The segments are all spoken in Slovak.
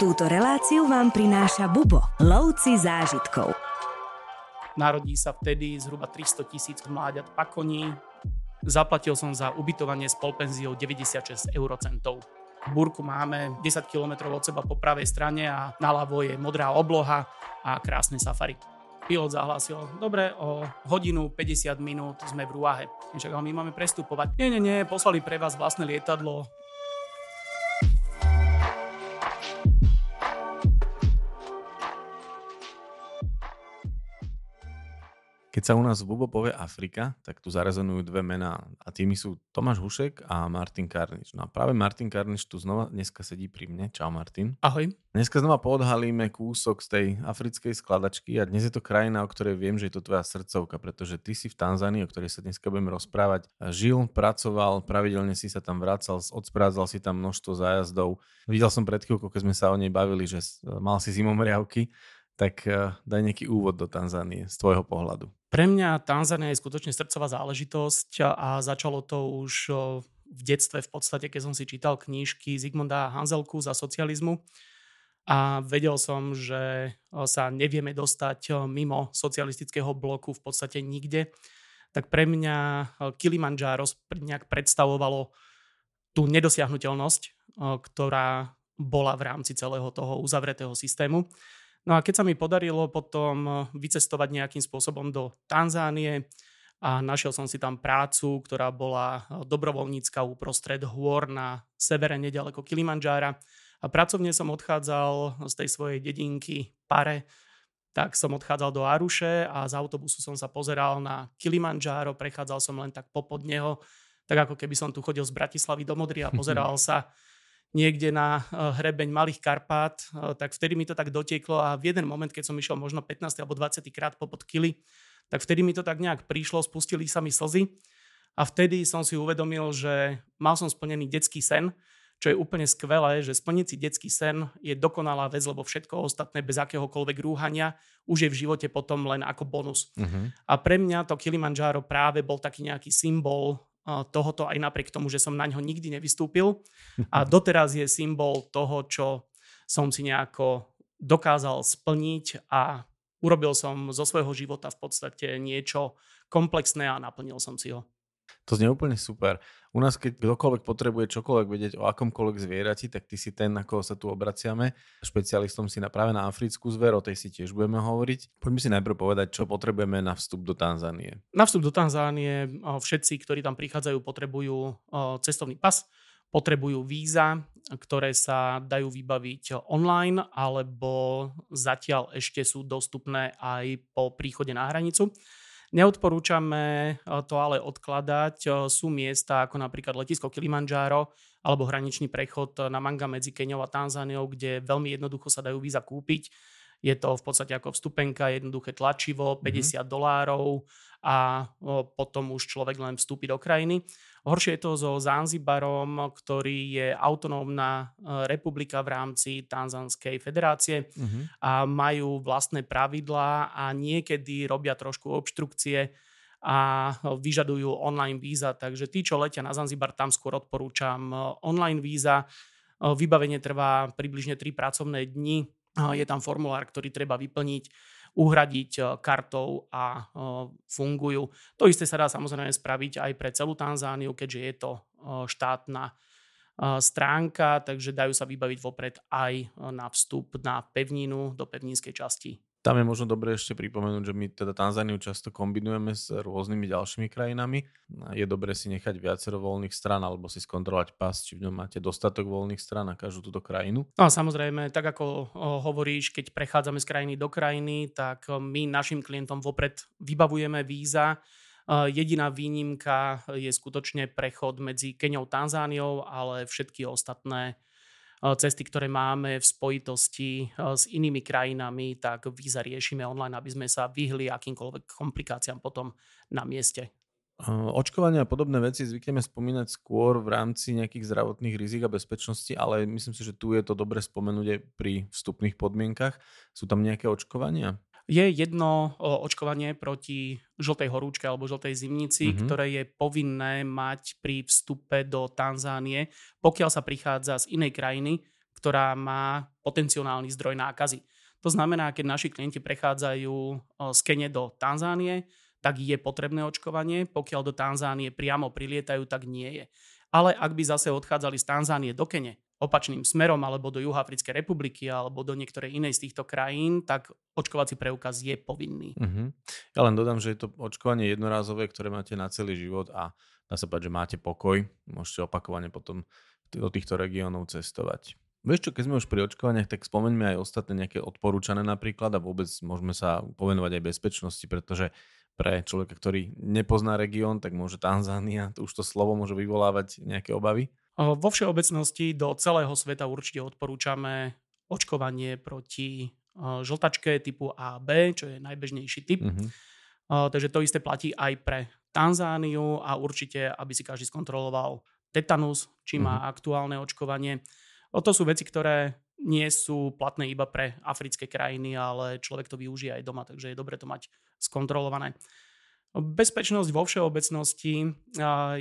Túto reláciu vám prináša Bubo, lovci zážitkov. Narodí sa vtedy zhruba 300 tisíc mláďat pakoní. Zaplatil som za ubytovanie s polpenziou 96 eurocentov. Burku máme 10 km od seba po pravej strane a naľavo je modrá obloha a krásne safari. Pilot zahlásil, dobre, o hodinu 50 minút sme v Ruahe. Však my máme prestupovať. Nie, nie, nie, poslali pre vás vlastné lietadlo, Keď sa u nás v Bubo povie Afrika, tak tu zarezonujú dve mená a tými sú Tomáš Hušek a Martin Karnič. No a práve Martin Karnič tu znova dneska sedí pri mne. Čau Martin. Ahoj. Dneska znova poodhalíme kúsok z tej africkej skladačky a dnes je to krajina, o ktorej viem, že je to tvoja srdcovka, pretože ty si v Tanzánii, o ktorej sa dneska budeme rozprávať, žil, pracoval, pravidelne si sa tam vracal, odsprádzal si tam množstvo zájazdov. Videl som pred chvíľkou, keď sme sa o nej bavili, že mal si zimomriavky tak eh, daj nejaký úvod do Tanzánie z tvojho pohľadu. Pre mňa Tanzánia je skutočne srdcová záležitosť a začalo to už eh, v detstve v podstate, keď som si čítal knížky Zigmunda Hanzelku za socializmu a vedel som, že eh, sa nevieme dostať mimo socialistického bloku v podstate nikde, tak pre mňa Kilimanjaro nejak predstavovalo tú nedosiahnutelnosť, ktorá bola v rámci celého toho uzavretého systému. No a keď sa mi podarilo potom eh, vycestovať nejakým spôsobom do Tanzánie a našiel som si tam prácu, ktorá bola eh, dobrovoľnícka uprostred hôr na severe nedaleko Kilimanjára a pracovne som odchádzal z tej svojej dedinky Pare, tak som odchádzal do Aruše a z autobusu som sa pozeral na Kilimanjaro, prechádzal som len tak popod neho, tak ako keby som tu chodil z Bratislavy do Modry a pozeral sa niekde na eh, hrebeň Malých Karpát, eh, tak vtedy mi to tak dotieklo a v jeden moment, keď som išiel možno 15 alebo 20 krát po podkily, tak vtedy mi to tak nejak prišlo, spustili sa mi slzy a vtedy som si uvedomil, že mal som splnený detský sen, čo je úplne skvelé, že splniť si detský sen je dokonalá vec, lebo všetko ostatné bez akéhokoľvek rúhania už je v živote potom len ako bonus. Uh-huh. A pre mňa to Kilimanjaro práve bol taký nejaký symbol tohoto aj napriek tomu, že som na ňo nikdy nevystúpil. A doteraz je symbol toho, čo som si nejako dokázal splniť a urobil som zo svojho života v podstate niečo komplexné a naplnil som si ho. To znie úplne super. U nás, keď kdokoľvek potrebuje čokoľvek vedieť o akomkoľvek zvierati, tak ty si ten, na koho sa tu obraciame. Špecialistom si na, práve na africkú zver, o tej si tiež budeme hovoriť. Poďme si najprv povedať, čo potrebujeme na vstup do Tanzánie. Na vstup do Tanzánie všetci, ktorí tam prichádzajú, potrebujú cestovný pas, potrebujú víza, ktoré sa dajú vybaviť online, alebo zatiaľ ešte sú dostupné aj po príchode na hranicu. Neodporúčame eh, to ale odkladať. Eh, sú miesta ako napríklad letisko Kilimanjaro alebo hraničný prechod na Manga medzi Keňou a Tanzániou, kde veľmi jednoducho sa dajú víza kúpiť. Je to v podstate ako vstupenka, jednoduché tlačivo, 50 mm-hmm. dolárov a potom už človek len vstúpi do krajiny. Horšie je to so Zanzibarom, ktorý je autonómna e, republika v rámci Tanzanskej federácie uh-huh. a majú vlastné pravidlá a niekedy robia trošku obštrukcie a vyžadujú online víza. Takže tí, čo letia na Zanzibar, tam skôr odporúčam e, online víza. E, vybavenie trvá približne 3 pracovné dni. Je tam formulár, ktorý treba vyplniť uhradiť eh, kartou a eh, fungujú. To isté sa dá samozrejme spraviť aj pre celú Tanzániu, keďže je to eh, štátna stránka, takže dajú sa vybaviť vopred aj na vstup na pevninu do pevninskej časti tam je možno dobre ešte pripomenúť, že my teda Tanzániu často kombinujeme s rôznymi ďalšími krajinami. Je dobre si nechať viacero voľných stran alebo si skontrolovať pas, či v ňom máte dostatok voľných stran na každú túto krajinu. No a samozrejme, tak ako hovoríš, keď prechádzame z krajiny do krajiny, tak my našim klientom vopred vybavujeme víza. Jediná výnimka je skutočne prechod medzi Keňou a Tanzániou, ale všetky ostatné cesty, ktoré máme v spojitosti eh, s inými krajinami, tak víza riešime online, aby sme sa vyhli akýmkoľvek komplikáciám potom na mieste. Eh, očkovanie a podobné veci zvykneme spomínať skôr v rámci nejakých zdravotných rizik a bezpečnosti, ale myslím si, že tu je to dobre spomenúť aj pri vstupných podmienkach. Sú tam nejaké očkovania? Je jedno očkovanie proti žltej horúčke alebo žltej zimnici, mm-hmm. ktoré je povinné mať pri vstupe do Tanzánie, pokiaľ sa prichádza z inej krajiny, ktorá má potenciálny zdroj nákazy. To znamená, keď naši klienti prechádzajú z Kene do Tanzánie, tak je potrebné očkovanie. Pokiaľ do Tanzánie priamo prilietajú, tak nie je. Ale ak by zase odchádzali z Tanzánie do Kene opačným smerom alebo do Juhoafrickej republiky alebo do niektorej inej z týchto krajín, tak očkovací preukaz je povinný. Uh-huh. Ja len dodám, že je to očkovanie jednorázové, ktoré máte na celý život a dá sa povedať, že máte pokoj. Môžete opakovane potom do týchto regiónov cestovať. Vieš čo, keď sme už pri očkovaniach, tak spomeňme aj ostatné nejaké odporúčané napríklad a vôbec môžeme sa povenovať aj bezpečnosti, pretože pre človeka, ktorý nepozná región, tak môže Tanzánia, to už to slovo môže vyvolávať nejaké obavy. Vo všeobecnosti do celého sveta určite odporúčame očkovanie proti žltačke typu A a B, čo je najbežnejší typ. Uh-huh. Takže to isté platí aj pre Tanzániu a určite, aby si každý skontroloval tetanus, či má uh-huh. aktuálne očkovanie. O to sú veci, ktoré nie sú platné iba pre africké krajiny, ale človek to využije aj doma, takže je dobre to mať skontrolované. Bezpečnosť vo všeobecnosti.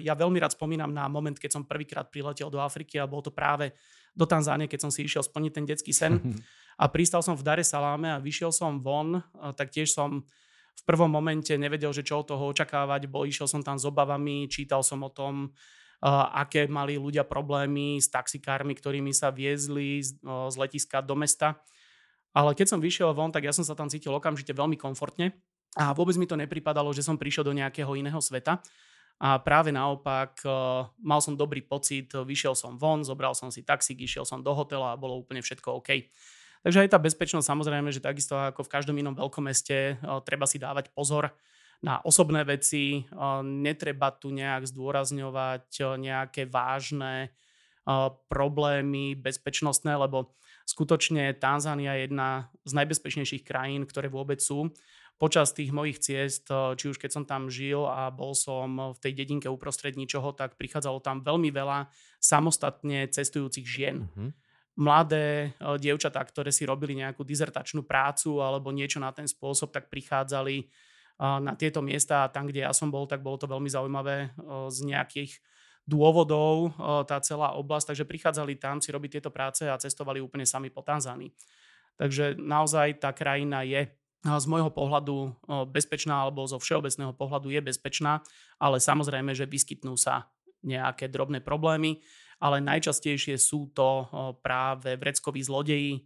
Ja veľmi rád spomínam na moment, keď som prvýkrát priletel do Afriky a bol to práve do Tanzánie, keď som si išiel splniť ten detský sen. A pristal som v Dare Saláme a vyšiel som von, tak tiež som v prvom momente nevedel, že čo od toho očakávať, bo išiel som tam s obavami, čítal som o tom, aké mali ľudia problémy s taxikármi, ktorými sa viezli z, letiska do mesta. Ale keď som vyšiel von, tak ja som sa tam cítil okamžite veľmi komfortne a vôbec mi to nepripadalo, že som prišiel do nejakého iného sveta. A práve naopak, mal som dobrý pocit, vyšiel som von, zobral som si taxík, išiel som do hotela a bolo úplne všetko OK. Takže aj tá bezpečnosť, samozrejme, že takisto ako v každom inom veľkom meste, treba si dávať pozor na osobné veci. Netreba tu nejak zdôrazňovať nejaké vážne problémy bezpečnostné, lebo skutočne Tanzánia je jedna z najbezpečnejších krajín, ktoré vôbec sú. Počas tých mojich ciest, či už keď som tam žil a bol som v tej dedinke uprostred ničoho, tak prichádzalo tam veľmi veľa samostatne cestujúcich žien. Uh-huh. Mladé dievčatá, ktoré si robili nejakú dizertačnú prácu alebo niečo na ten spôsob, tak prichádzali na tieto miesta a tam, kde ja som bol, tak bolo to veľmi zaujímavé z nejakých dôvodov tá celá oblasť, takže prichádzali tam si robiť tieto práce a cestovali úplne sami po Tanzánii. Takže naozaj tá krajina je z môjho pohľadu bezpečná alebo zo všeobecného pohľadu je bezpečná, ale samozrejme, že vyskytnú sa nejaké drobné problémy, ale najčastejšie sú to práve vreckoví zlodeji,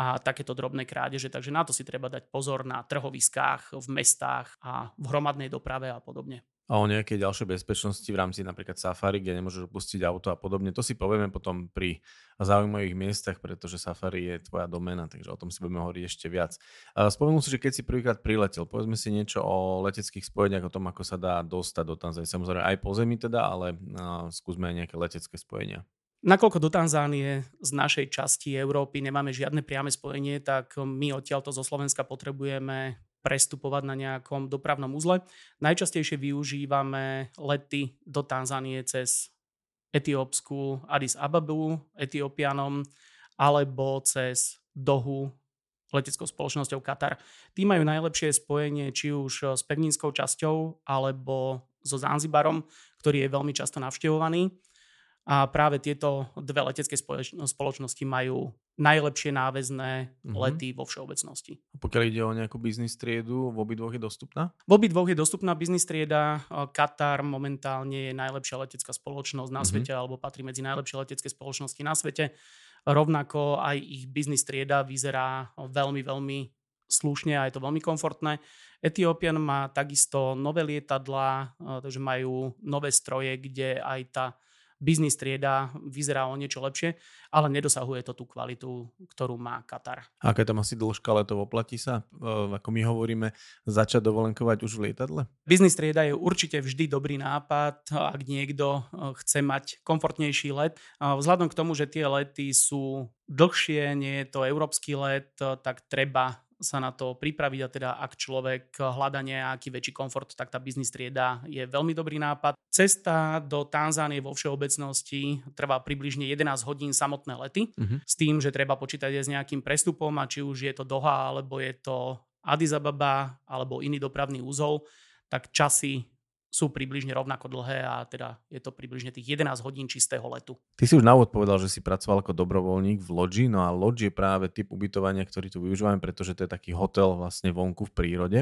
a takéto drobné krádeže. Takže na to si treba dať pozor na trhoviskách, v mestách a v hromadnej doprave a podobne. A o nejakej ďalšej bezpečnosti v rámci napríklad safari, kde nemôžeš opustiť auto a podobne. To si povieme potom pri zaujímavých miestach, pretože safari je tvoja domena, takže o tom si budeme hovoriť ešte viac. Spomenul si, že keď si prvýkrát priletel, povedzme si niečo o leteckých spojeniach, o tom, ako sa dá dostať do Tanzanie. Samozrejme aj po zemi teda, ale skúsme aj nejaké letecké spojenia. Nakoľko do Tanzánie z našej časti Európy nemáme žiadne priame spojenie, tak my odtiaľto zo Slovenska potrebujeme prestupovať na nejakom dopravnom uzle. Najčastejšie využívame lety do Tanzánie cez etiópsku Addis Ababu Etiópianom alebo cez Dohu leteckou spoločnosťou Qatar. Tí majú najlepšie spojenie či už s pevninskou časťou alebo so Zanzibarom, ktorý je veľmi často navštevovaný. A práve tieto dve letecké spoločnosti majú najlepšie náväzné mm-hmm. lety vo všeobecnosti. A pokiaľ ide o nejakú biznis triedu, v obidvoch je dostupná? V obidvoch je dostupná biznis trieda. Qatar momentálne je najlepšia letecká spoločnosť na mm-hmm. svete alebo patrí medzi najlepšie letecké spoločnosti na svete. Rovnako aj ich biznis trieda vyzerá veľmi, veľmi slušne a je to veľmi komfortné. Ethiopian má takisto nové lietadla, takže majú nové stroje, kde aj tá biznis trieda vyzerá o niečo lepšie, ale nedosahuje to tú kvalitu, ktorú má Katar. Aká tam asi dĺžka letov oplatí sa, e, ako my hovoríme, začať dovolenkovať už v lietadle? Biznis trieda je určite vždy dobrý nápad, ak niekto e, chce mať komfortnejší let. Vzhľadom k tomu, že tie lety sú dlhšie, nie je to európsky let, tak treba sa na to pripraviť a teda ak človek hľada nejaký väčší komfort, tak tá biznis trieda je veľmi dobrý nápad. Cesta do Tanzánie vo všeobecnosti trvá približne 11 hodín samotné lety, uh-huh. s tým, že treba počítať aj s nejakým prestupom a či už je to Doha, alebo je to Addis Ababa, alebo iný dopravný úzol, tak časy sú približne rovnako dlhé a teda je to približne tých 11 hodín čistého letu. Ty si už na úvod povedal, že si pracoval ako dobrovoľník v Lodži, no a Lodge je práve typ ubytovania, ktorý tu využívame, pretože to je taký hotel vlastne vonku v prírode.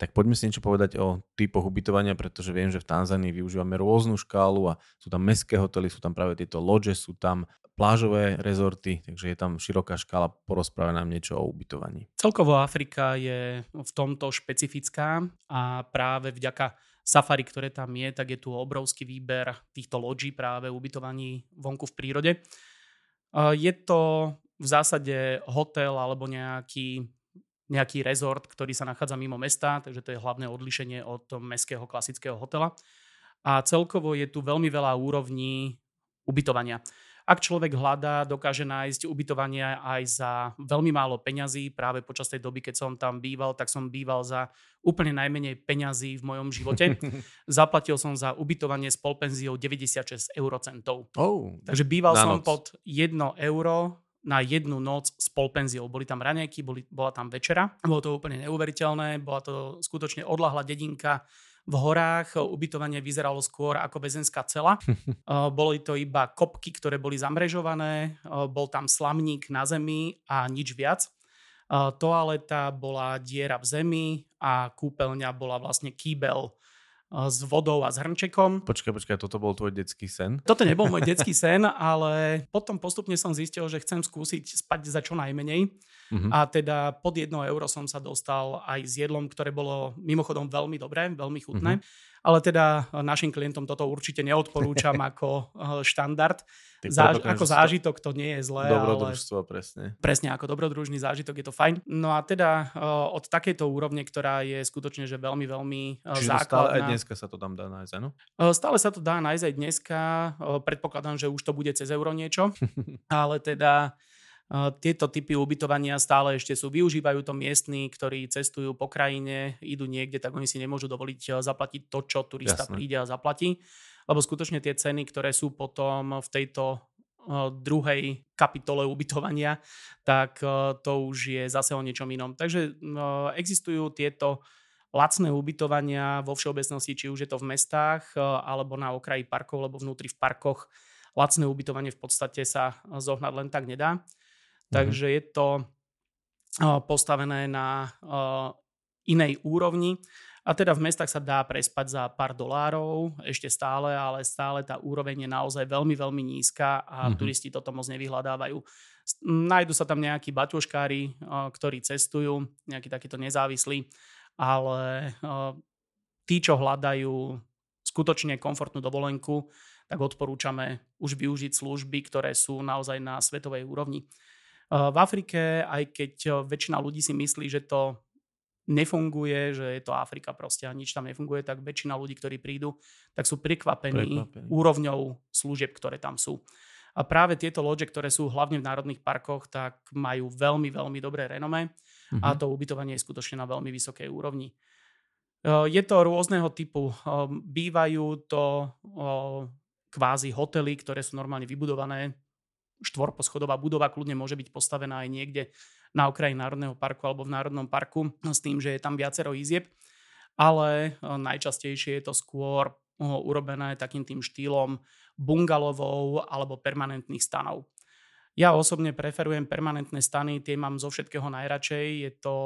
Tak poďme si niečo povedať o typoch ubytovania, pretože viem, že v Tanzánii využívame rôznu škálu a sú tam mestské hotely, sú tam práve tieto lodže, sú tam plážové rezorty, takže je tam široká škála, porozpráva nám niečo o ubytovaní. Celkovo Afrika je v tomto špecifická a práve vďaka safari, ktoré tam je, tak je tu obrovský výber týchto lodží práve ubytovaní vonku v prírode. Je to v zásade hotel alebo nejaký, nejaký rezort, ktorý sa nachádza mimo mesta, takže to je hlavné odlišenie od mestského klasického hotela. A celkovo je tu veľmi veľa úrovní ubytovania. Ak človek hľadá, dokáže nájsť ubytovanie aj za veľmi málo peňazí. Práve počas tej doby, keď som tam býval, tak som býval za úplne najmenej peňazí v mojom živote. Zaplatil som za ubytovanie s polpenziou 96 eurocentov. Oh, Takže býval som noc. pod 1 euro na jednu noc s polpenziou. Boli tam raňajky, boli, bola tam večera. Bolo to úplne neuveriteľné, bola to skutočne odlahla dedinka v horách ubytovanie vyzeralo skôr ako väzenská cela. boli to iba kopky, ktoré boli zamrežované, bol tam slamník na zemi a nič viac. Toaleta bola diera v zemi a kúpeľňa bola vlastne kýbel s vodou a s hrnčekom. Počkaj, počkaj, toto bol tvoj detský sen? Toto nebol môj detský sen, ale potom postupne som zistil, že chcem skúsiť spať za čo najmenej. Uh-huh. A teda pod 1 euro som sa dostal aj s jedlom, ktoré bolo mimochodom veľmi dobré, veľmi chutné. Uh-huh. Ale teda e, našim klientom toto určite neodporúčam ako e, štandard. Záž, ako zážitok to nie je zlé. Dobrodružstvo, ale presne. Presne, ako dobrodružný zážitok je to fajn. No a teda uh, od takejto úrovne, ktorá je skutočne že veľmi, veľmi Čiže základná. stále aj dneska sa to tam dá nájsť, áno? Stále sa to dá nájsť aj dneska. Predpokladám, že už to bude cez euro niečo. ale teda tieto typy ubytovania stále ešte sú. Využívajú to miestni, ktorí cestujú po krajine, idú niekde, tak oni si nemôžu dovoliť eh, zaplatiť to, čo turista Jasne. príde a zaplatí. Lebo skutočne tie ceny, ktoré sú potom v tejto eh, druhej kapitole ubytovania, tak eh, to už je zase o niečom inom. Takže existujú tieto lacné ubytovania vo všeobecnosti, či už je to v mestách alebo na okraji parkov, lebo vnútri v parkoch lacné ubytovanie v podstate sa zohnať len tak nedá. Mhm. Takže je to postavené na inej úrovni. A teda v mestách sa dá prespať za pár dolárov, ešte stále, ale stále tá úroveň je naozaj veľmi, veľmi nízka a mm-hmm. turisti toto moc nevyhľadávajú. Nájdu sa tam nejakí baťoškári, ktorí cestujú, nejakí takíto nezávislí, ale tí, čo hľadajú skutočne komfortnú dovolenku, tak odporúčame už využiť služby, ktoré sú naozaj na svetovej úrovni. V Afrike, aj keď väčšina ľudí si myslí, že to nefunguje, že je to Afrika proste a nič tam nefunguje, tak väčšina ľudí, ktorí prídu, tak sú prekvapení, prekvapení. úrovňou služieb, ktoré tam sú. A práve tieto loďe, ktoré sú hlavne v národných parkoch, tak majú veľmi, veľmi dobré renome mm-hmm. a mhm. to ubytovanie je skutočne na veľmi vysokej úrovni. Je to rôzneho typu. Bývajú to kvázi hotely, ktoré sú normálne vybudované štvorposchodová budova kľudne môže byť postavená aj niekde na okraji Národného parku alebo v Národnom parku s tým, že je tam viacero izieb. Ale e, najčastejšie je to skôr e, urobené takým tým štýlom bungalovou alebo permanentných stanov. Ja osobne preferujem permanentné stany, tie mám zo všetkého najradšej. Je to,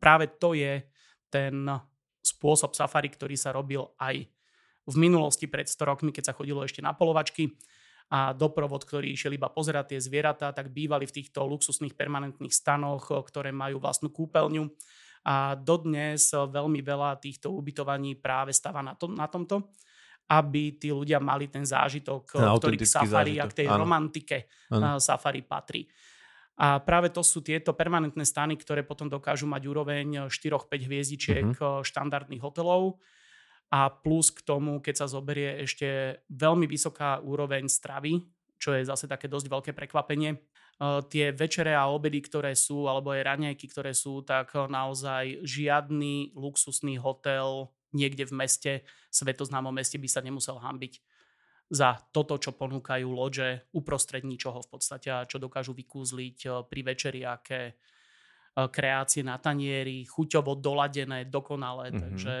práve to je ten spôsob safari, ktorý sa robil aj v minulosti pred 100 rokmi, keď sa chodilo ešte na polovačky a doprovod, ktorý išiel iba pozerať tie zvieratá, tak bývali v týchto luxusných permanentných stanoch, ktoré majú vlastnú kúpeľňu. A dodnes veľmi veľa týchto ubytovaní práve stáva na, to, na tomto aby tí ľudia mali ten zážitok, ten ktorý k safari zážitok. a k tej ano. romantike ano. safari patrí. A práve to sú tieto permanentné stany, ktoré potom dokážu mať úroveň 4-5 hviezdičiek uh-huh. štandardných hotelov a plus k tomu, keď sa zoberie ešte veľmi vysoká úroveň stravy, čo je zase také dosť veľké prekvapenie. Uh, tie večere a obedy, ktoré sú, alebo aj raňajky, ktoré sú, tak naozaj žiadny luxusný hotel niekde v meste, svetoznámom meste by sa nemusel hambiť za toto, čo ponúkajú lože uprostred ničoho v podstate a čo dokážu vykúzliť pri večeri, aké kreácie na tanieri, chuťovo doladené, dokonalé. Mm-hmm. Takže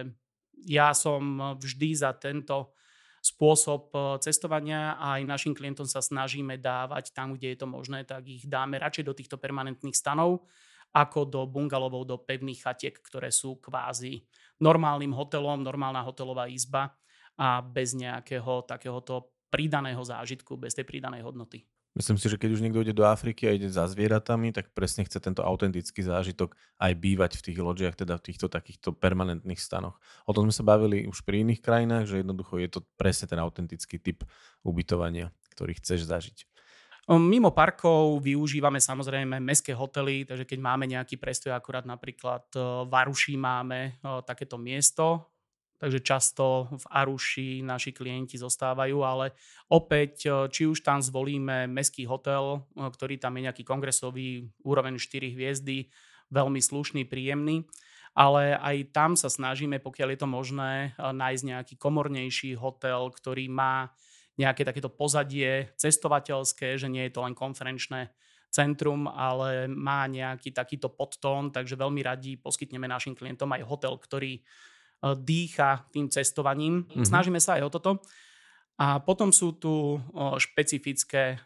Ja som vždy za tento spôsob cestovania a aj našim klientom sa snažíme dávať tam, kde je to možné, tak ich dáme radšej do týchto permanentných stanov, ako do bungalovov, do pevných chatiek, ktoré sú kvázi normálnym hotelom, normálna hotelová izba a bez nejakého takéhoto pridaného zážitku, bez tej pridanej hodnoty. Myslím si, že keď už niekto ide do Afriky a ide za zvieratami, tak presne chce tento autentický zážitok aj bývať v tých loďiach, teda v týchto takýchto permanentných stanoch. O tom sme sa bavili už pri iných krajinách, že jednoducho je to presne ten autentický typ ubytovania, ktorý chceš zažiť. Mimo parkov využívame samozrejme mestské hotely, takže keď máme nejaký prestoj, akurát napríklad v Aruši máme takéto miesto, takže často v Aruši naši klienti zostávajú, ale opäť, e, či už tam zvolíme mestský hotel, e, ktorý tam je nejaký kongresový, úroveň 4 hviezdy, veľmi slušný, príjemný, ale aj tam sa snažíme, pokiaľ je to možné, e, nájsť nejaký komornejší hotel, ktorý má nejaké takéto pozadie cestovateľské, že nie je to len konferenčné centrum, ale má nejaký takýto podtón, takže veľmi radi poskytneme našim klientom aj hotel, ktorý dýcha tým cestovaním. Mm-hmm. Snažíme sa aj o toto. A potom sú tu špecifické e,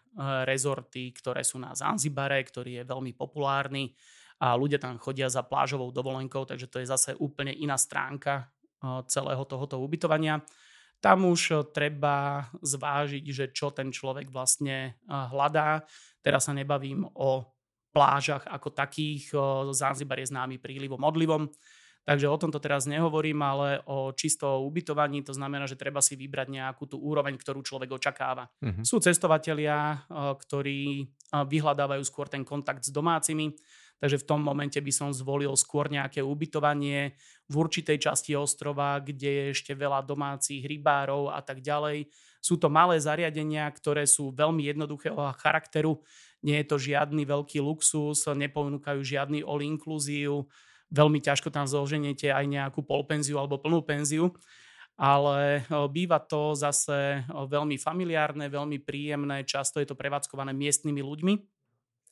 rezorty, ktoré sú na Zanzibare, ktorý je veľmi populárny a ľudia tam chodia za plážovou dovolenkou, takže to je zase úplne iná stránka e, celého tohoto ubytovania. Tam už treba zvážiť, že čo ten človek vlastne hľadá. Teraz sa nebavím o plážach ako takých. Zanzibar je známy prílivom, odlivom Takže o tomto teraz nehovorím, ale o čisto ubytovaní, to znamená, že treba si vybrať nejakú tú úroveň, ktorú človek očakáva. Uh-huh. Sú cestovatelia, eh, ktorí eh, vyhľadávajú skôr ten kontakt s domácimi, takže v tom momente by som zvolil skôr nejaké ubytovanie v určitej časti ostrova, kde je ešte veľa domácich rybárov a tak ďalej. Sú to malé zariadenia, ktoré sú veľmi jednoduchého charakteru, nie je to žiadny veľký luxus, neponúkajú žiadny all-inclusive, veľmi ťažko tam zoženiete aj nejakú polpenziu alebo plnú penziu, ale býva to zase veľmi familiárne, veľmi príjemné, často je to prevádzkované miestnymi ľuďmi,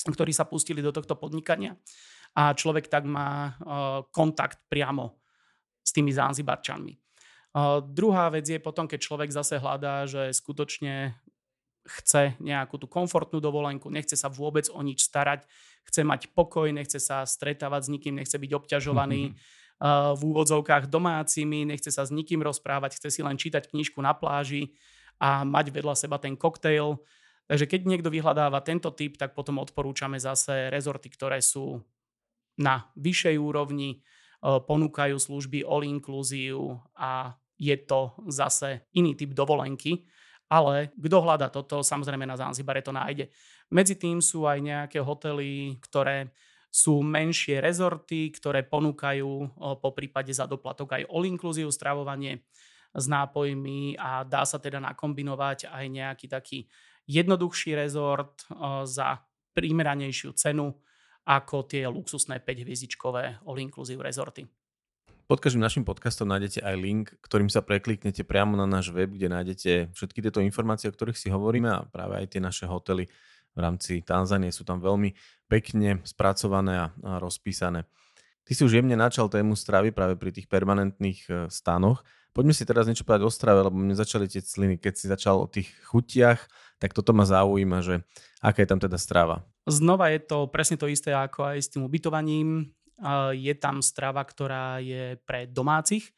ktorí sa pustili do tohto podnikania a človek tak má kontakt priamo s tými Zanzibarčanmi. Druhá vec je potom, keď človek zase hľadá, že skutočne chce nejakú tú komfortnú dovolenku, nechce sa vôbec o nič starať, chce mať pokoj, nechce sa stretávať s nikým, nechce byť obťažovaný mm-hmm. uh, v úvodzovkách domácimi, nechce sa s nikým rozprávať, chce si len čítať knižku na pláži a mať vedľa seba ten koktejl. Takže keď niekto vyhľadáva tento typ, tak potom odporúčame zase rezorty, ktoré sú na vyššej úrovni, uh, ponúkajú služby all inclusive a je to zase iný typ dovolenky, ale kto hľada toto, samozrejme na Zanzibare to nájde. Medzi tým sú aj nejaké hotely, ktoré sú menšie rezorty, ktoré ponúkajú po prípade za doplatok aj all-inclusive stravovanie s nápojmi a dá sa teda nakombinovať aj nejaký taký jednoduchší rezort za primeranejšiu cenu ako tie luxusné 5-hviezdičkové all-inclusive rezorty. Pod každým našim podcastom nájdete aj link, ktorým sa prekliknete priamo na náš web, kde nájdete všetky tieto informácie, o ktorých si hovoríme a práve aj tie naše hotely v rámci Tanzánie sú tam veľmi pekne spracované a, a rozpísané. Ty si už jemne načal tému stravy práve pri tých permanentných e, stanoch. Poďme si teraz niečo povedať o strave, lebo mne začali tie sliny, keď si začal o tých chutiach, tak toto ma zaujíma, že aká je tam teda strava. Znova je to presne to isté ako aj s tým ubytovaním je tam strava, ktorá je pre domácich,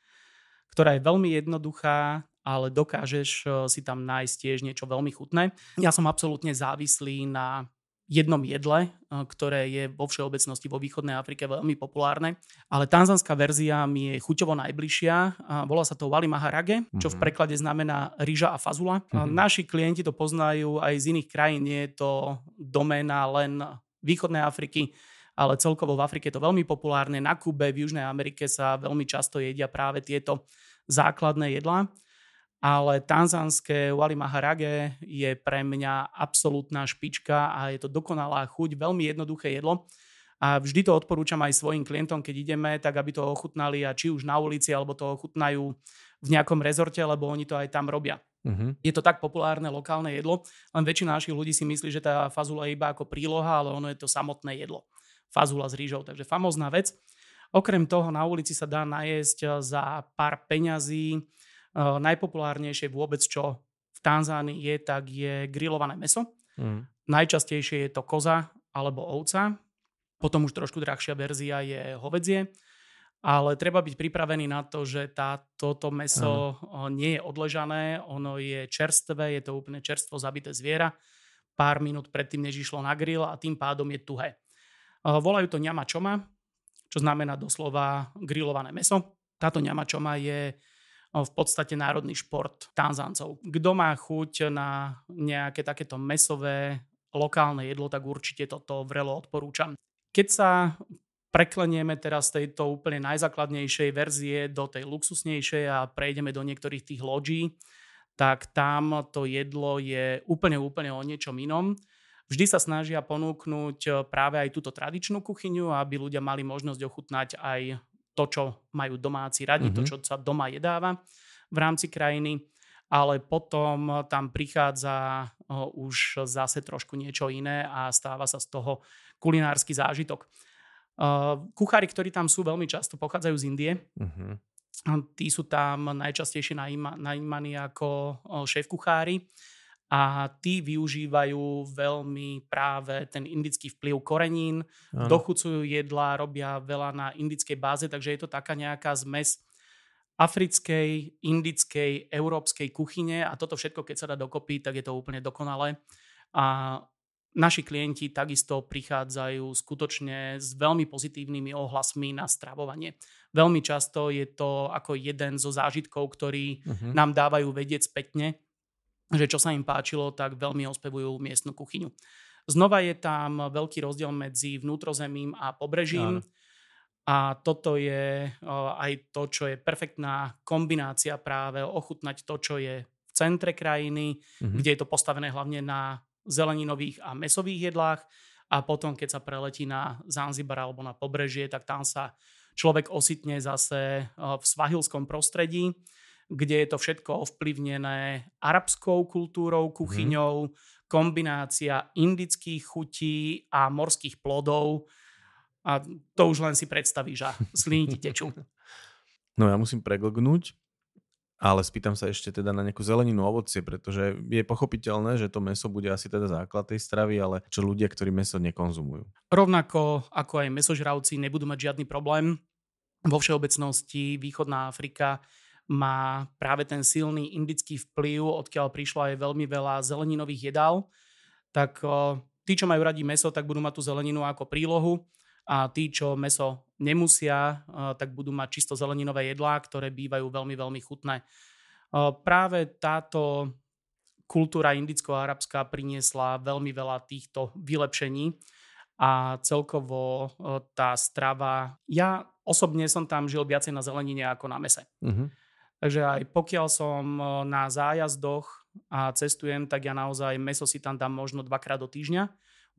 ktorá je veľmi jednoduchá, ale dokážeš e, si tam nájsť tiež niečo veľmi chutné. Ja som absolútne závislý na jednom jedle, e, ktoré je vo všeobecnosti vo východnej Afrike veľmi populárne, ale tanzanská verzia mi je chuťovo najbližšia. Volá sa to wali maharage, čo v mhm. preklade znamená ryža a fazula. Mm-hmm. Naši klienti to poznajú aj z iných krajín, nie je to doména len východnej Afriky ale celkovo v Afrike je to veľmi populárne. Na Kube, v Južnej Amerike sa veľmi často jedia práve tieto základné jedlá. Ale tanzánske wali maharage je pre mňa absolútna špička a je to dokonalá chuť, veľmi jednoduché jedlo. A vždy to odporúčam aj svojim klientom, keď ideme, tak aby to ochutnali a či už na ulici, alebo to ochutnajú v nejakom rezorte, lebo oni to aj tam robia. Uh-huh. Je to tak populárne lokálne jedlo, len väčšina našich ľudí si myslí, že tá fazula je iba ako príloha, ale ono je to samotné jedlo fazula s rýžou, takže famózna vec. Okrem toho na ulici sa dá najesť za pár peňazí. Najpopulárnejšie vôbec, čo v Tanzánii je, tak je grillované meso. Mm. Najčastejšie je to koza alebo ovca. Potom už trošku drahšia verzia je hovedzie ale treba byť pripravený na to, že tá, toto meso uh. nie je odležané, ono je čerstvé, je to úplne čerstvo zabité zviera, pár minút predtým, než išlo na grill a tým pádom je tuhé. Volajú to ňama čoma, čo znamená doslova grillované meso. Táto ňama čoma je v podstate národný šport Tanzáncov. Kto má chuť na nejaké takéto mesové lokálne jedlo, tak určite toto vrelo odporúčam. Keď sa preklenieme teraz tejto úplne najzákladnejšej verzie do tej luxusnejšej a prejdeme do niektorých tých loďí, tak tam to jedlo je úplne, úplne o niečom inom. Vždy sa snažia ponúknuť práve aj túto tradičnú kuchyňu, aby ľudia mali možnosť ochutnať aj to, čo majú domáci radi, mm-hmm. to, mhm. čo sa doma jedáva v rámci krajiny. Ale potom tam prichádza už zase trošku niečo iné a stáva sa z toho kulinársky zážitok. Uh, kuchári, ktorí tam sú, veľmi často pochádzajú z Indie. Uh-huh. Tí sú tam najčastejšie najímaní ako šéf kuchári a tí využívajú veľmi práve ten indický vplyv korenín, ano. dochucujú jedlá, robia veľa na indickej báze, takže je to taká nejaká zmes africkej, indickej, európskej kuchyne a toto všetko, keď sa dá dokopy, tak je to úplne dokonalé. A Naši klienti takisto prichádzajú skutočne s veľmi pozitívnymi ohlasmi na stravovanie. Veľmi často je to ako jeden zo zážitkov, ktorí uh-huh. nám dávajú vedieť spätne, že čo sa im páčilo, tak veľmi ospevujú miestnu kuchyňu. Znova je tam veľký rozdiel medzi vnútrozemím a pobrežím. Áno. A toto je aj to, čo je perfektná kombinácia práve ochutnať to, čo je v centre krajiny, uh-huh. kde je to postavené hlavne na zeleninových a mesových jedlách a potom, keď sa preletí na Zanzibar alebo na pobrežie, tak tam sa človek ositne zase v svahilskom prostredí, kde je to všetko ovplyvnené arabskou kultúrou, kuchyňou, hmm. kombinácia indických chutí a morských plodov. A to už len si predstavíš a sliny ti tečú. No ja musím preglgnúť, ale spýtam sa ešte teda na nejakú zeleninu, ovocie, pretože je pochopiteľné, že to meso bude asi teda základ tej stravy, ale čo ľudia, ktorí meso nekonzumujú. Rovnako ako aj mesožravci nebudú mať žiadny problém. Vo všeobecnosti východná Afrika má práve ten silný indický vplyv, odkiaľ prišlo aj veľmi veľa zeleninových jedál. Tak tí, čo majú radi meso, tak budú mať tú zeleninu ako prílohu a tí, čo meso nemusia, tak budú mať čisto zeleninové jedlá, ktoré bývajú veľmi, veľmi chutné. Práve táto kultúra indicko-arabská priniesla veľmi veľa týchto vylepšení a celkovo tá strava, ja osobne som tam žil viacej na zelenine ako na mese. Uh-huh. Takže aj pokiaľ som na zájazdoch a cestujem, tak ja naozaj meso si tam dám možno dvakrát do týždňa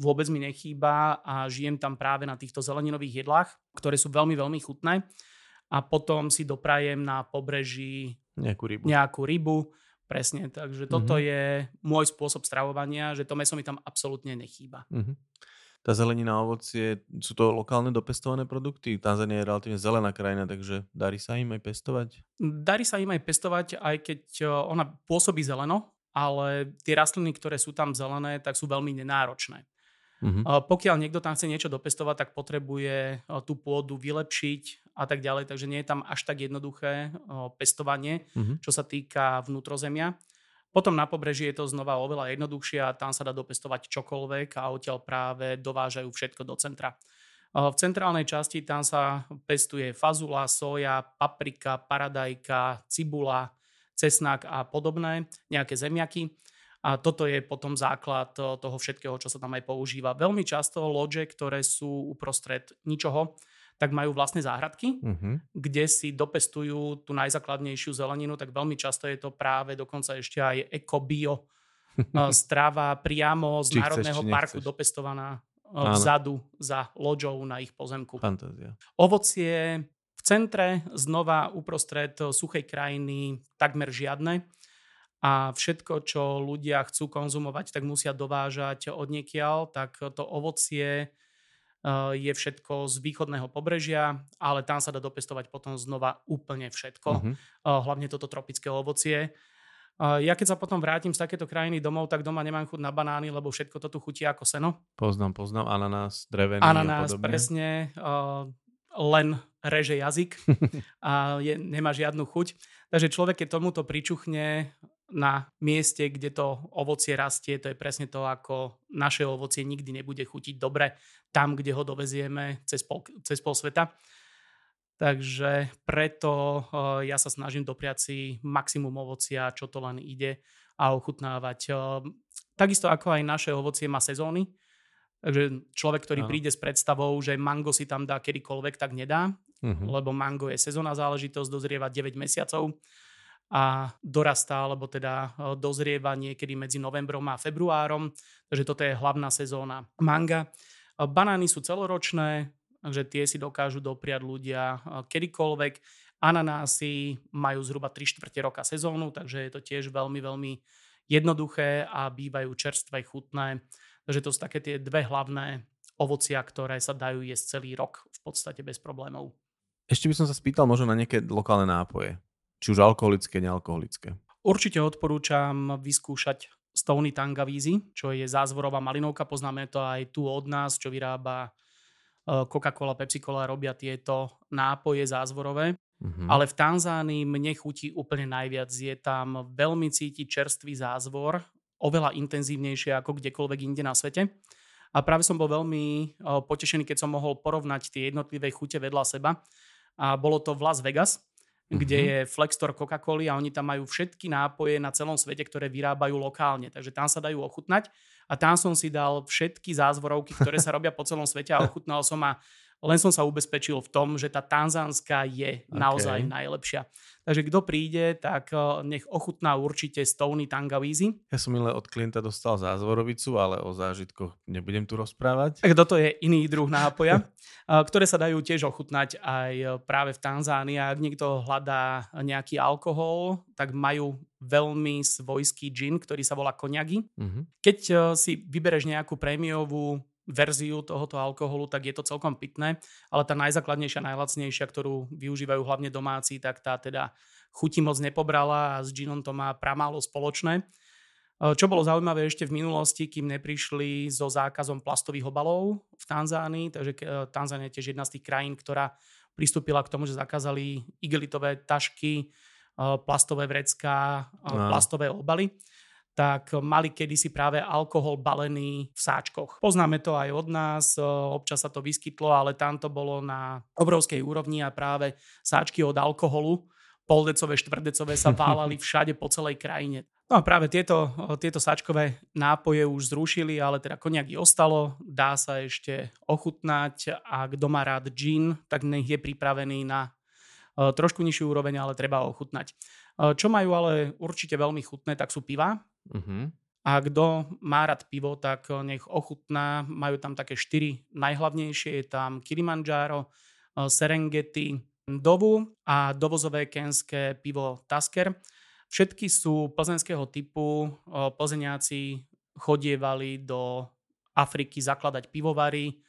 vôbec mi nechýba a žijem tam práve na týchto zeleninových jedlách, ktoré sú veľmi, veľmi chutné. A potom si doprajem na pobreží nejakú rybu. Nejakú rybu presne, takže toto mm-hmm. je môj spôsob stravovania, že to meso mi tam absolútne nechýba. Mm-hmm. Tá zelenina a ovocie, sú to lokálne dopestované produkty? Tanzania je relatívne zelená krajina, takže darí sa im aj pestovať? Darí sa im aj pestovať, aj keď ona pôsobí zeleno, ale tie rastliny, ktoré sú tam zelené, tak sú veľmi nenáročné. Uh-huh. Pokiaľ niekto tam chce niečo dopestovať, tak potrebuje tú pôdu vylepšiť a tak ďalej, takže nie je tam až tak jednoduché pestovanie, uh-huh. čo sa týka vnútrozemia. Potom na pobreží je to znova oveľa jednoduchšie a tam sa dá dopestovať čokoľvek a odtiaľ práve dovážajú všetko do centra. V centrálnej časti tam sa pestuje fazula, soja, paprika, paradajka, cibula, cesnak a podobné, nejaké zemiaky. A toto je potom základ eh, toho všetkého, čo sa tam aj používa. Veľmi často loďe, ktoré sú uprostred ničoho, tak majú vlastné záhradky, uh-huh. kde si dopestujú tú najzákladnejšiu zeleninu, tak veľmi často je to práve dokonca ešte aj eko-bio strava priamo z či Národného chceš, parku nechceš. dopestovaná eh, vzadu za loďou na ich pozemku. Fantázia. Ovocie v centre, znova uprostred suchej krajiny takmer žiadne a všetko, čo ľudia chcú konzumovať, tak musia dovážať od niekiaľ, tak to ovocie je všetko z východného pobrežia, ale tam sa dá dopestovať potom znova úplne všetko. Uh-huh. Hlavne toto tropické ovocie. Ja keď sa potom vrátim z takéto krajiny domov, tak doma nemám chuť na banány, lebo všetko to tu chutí ako seno. Poznám, poznám. Ananás, drevený Ananás, presne. Len reže jazyk a je, nemá žiadnu chuť. Takže človek, keď tomuto pričuchne, na mieste, kde to ovocie rastie, to je presne to, ako naše ovocie nikdy nebude chutiť dobre tam, kde ho dovezieme cez pol, cez pol sveta. Takže preto uh, ja sa snažím dopriať si maximum ovocia, čo to len ide a ochutnávať. Uh, takisto ako aj naše ovocie má sezóny. Takže človek, ktorý no. príde s predstavou, že mango si tam dá kedykoľvek, tak nedá, uh-huh. lebo mango je sezónna záležitosť, dozrieva 9 mesiacov a dorastá, alebo teda e, dozrieva niekedy medzi novembrom a februárom, takže toto je hlavná sezóna manga. E, banány sú celoročné, takže tie si dokážu dopriať ľudia e, kedykoľvek. Ananásy majú zhruba 3 čtvrte roka sezónu, takže je to tiež veľmi, veľmi jednoduché a bývajú čerstvé, chutné. Takže to sú také tie dve hlavné ovocia, ktoré sa dajú jesť celý rok v podstate bez problémov. Ešte by som sa spýtal možno na nejaké lokálne nápoje či už alkoholické, nealkoholické. Určite odporúčam vyskúšať Stony Tangavízy, čo je zázvorová malinovka. Poznáme to aj tu od nás, čo vyrába e, Coca-Cola, Pepsi-Cola robia tieto nápoje zázvorové. Mm-hmm. Ale v Tanzánii mne chutí úplne najviac. Je tam veľmi cítiť čerstvý zázvor, oveľa intenzívnejšie ako kdekoľvek inde na svete. A práve som bol veľmi e, potešený, keď som mohol porovnať tie jednotlivé chute vedľa seba. A bolo to v Las Vegas. Kde mhm. je Flextor Coca-Coly a oni tam majú všetky nápoje na celom svete, ktoré vyrábajú lokálne. Takže tam sa dajú ochutnať a tam som si dal všetky zázvorovky, ktoré sa robia po celom svete a ochutnal som a len som sa ubezpečil v tom, že tá tanzánska je okay. naozaj najlepšia. Takže kto príde, tak eh, nech ochutná určite Stony Tangawizi. Ja som milé od klienta dostal zázvorovicu, ale o zážitkoch nebudem tu rozprávať. Tak toto je iný druh nápoja, eh, ktoré sa dajú tiež ochutnať aj eh, práve v Tanzánii. Ak niekto hľadá nejaký alkohol, tak majú veľmi svojský gin, ktorý sa volá koniagy. Uh-huh. Keď si vybereš nejakú prémiovú verziu tohoto alkoholu, tak je to celkom pitné, ale tá najzákladnejšia, najlacnejšia, ktorú využívajú hlavne domáci, tak tá teda chuti moc nepobrala a s ginom to má pramálo spoločné. E, čo bolo zaujímavé ešte v minulosti, kým neprišli so zákazom plastových obalov v Tanzánii, takže e, Tanzánia je tiež jedna z tých krajín, ktorá pristúpila k tomu, že zakázali igelitové tašky, e, plastové vrecká, no. plastové obaly tak mali kedysi práve alkohol balený v sáčkoch. Poznáme to aj od nás, občas sa to vyskytlo, ale tam to bolo na obrovskej úrovni a práve sáčky od alkoholu poldecové, štvrdecové sa válali všade po celej krajine. No a práve tieto, tieto sáčkové nápoje už zrušili, ale teda koniak i ostalo, dá sa ešte ochutnať a kto má rád gin, tak nech je pripravený na trošku nižšiu úroveň, ale treba ochutnať. Čo majú ale určite veľmi chutné, tak sú piva. Uh-huh. A kto má rád pivo, tak nech ochutná. Majú tam také štyri najhlavnejšie. Je tam Kilimanjaro, eh, Serengeti, Dovu a dovozové kenské pivo Tasker. Všetky sú plzenského typu. Eh, plzeňáci chodievali do Afriky zakladať pivovary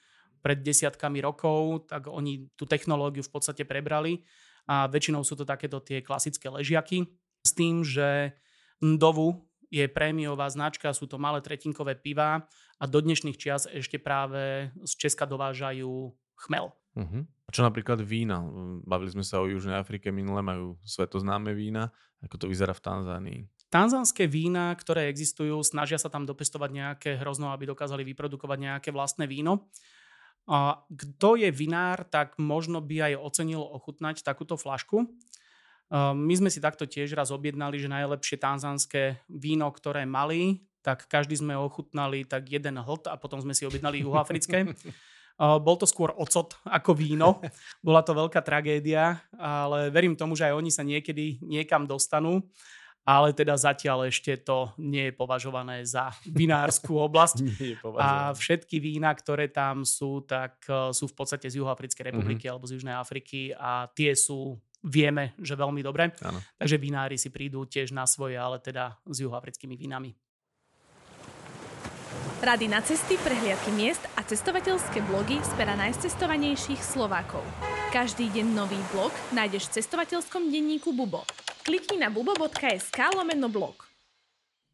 pred desiatkami rokov, tak oni tú technológiu v podstate prebrali a väčšinou sú to takéto tie klasické ležiaky s tým, že Ndovu je prémiová značka, sú to malé tretinkové piva a do dnešných čias ešte práve z Česka dovážajú chmel. Uh-huh. A čo napríklad vína? Bavili sme sa o Južnej Afrike minule, majú svetoznáme vína. Ako to vyzerá v Tanzánii? Tanzánske vína, ktoré existujú, snažia sa tam dopestovať nejaké hrozno, aby dokázali vyprodukovať nejaké vlastné víno. A kto je vinár, tak možno by aj ocenil ochutnať takúto flašku. Ehm, my sme si takto tiež raz objednali, že najlepšie tanzánske víno, ktoré mali, tak každý sme ochutnali tak jeden hlт a potom sme si objednali juhoafrické. Ehm, bol to skôr ocot ako víno. Bola to veľká tragédia, ale verím tomu, že aj oni sa niekedy niekam dostanú. Ale teda zatiaľ ešte to nie je považované za vinárskú oblasť. a všetky vína, ktoré tam sú, tak e, sú v podstate z Juhoafrickej republiky mm-hmm. alebo z Južnej Afriky a tie sú vieme, že veľmi dobre. Ano. Takže vinári si prídu tiež na svoje, ale teda s juhoafrickými vínami. Rady na cesty, prehliadky miest a cestovateľské blogy z pera najcestovanejších Slovákov. Každý deň nový blog nájdeš v cestovateľskom denníku Bubo. Klikni na bubo.sk lomeno blog.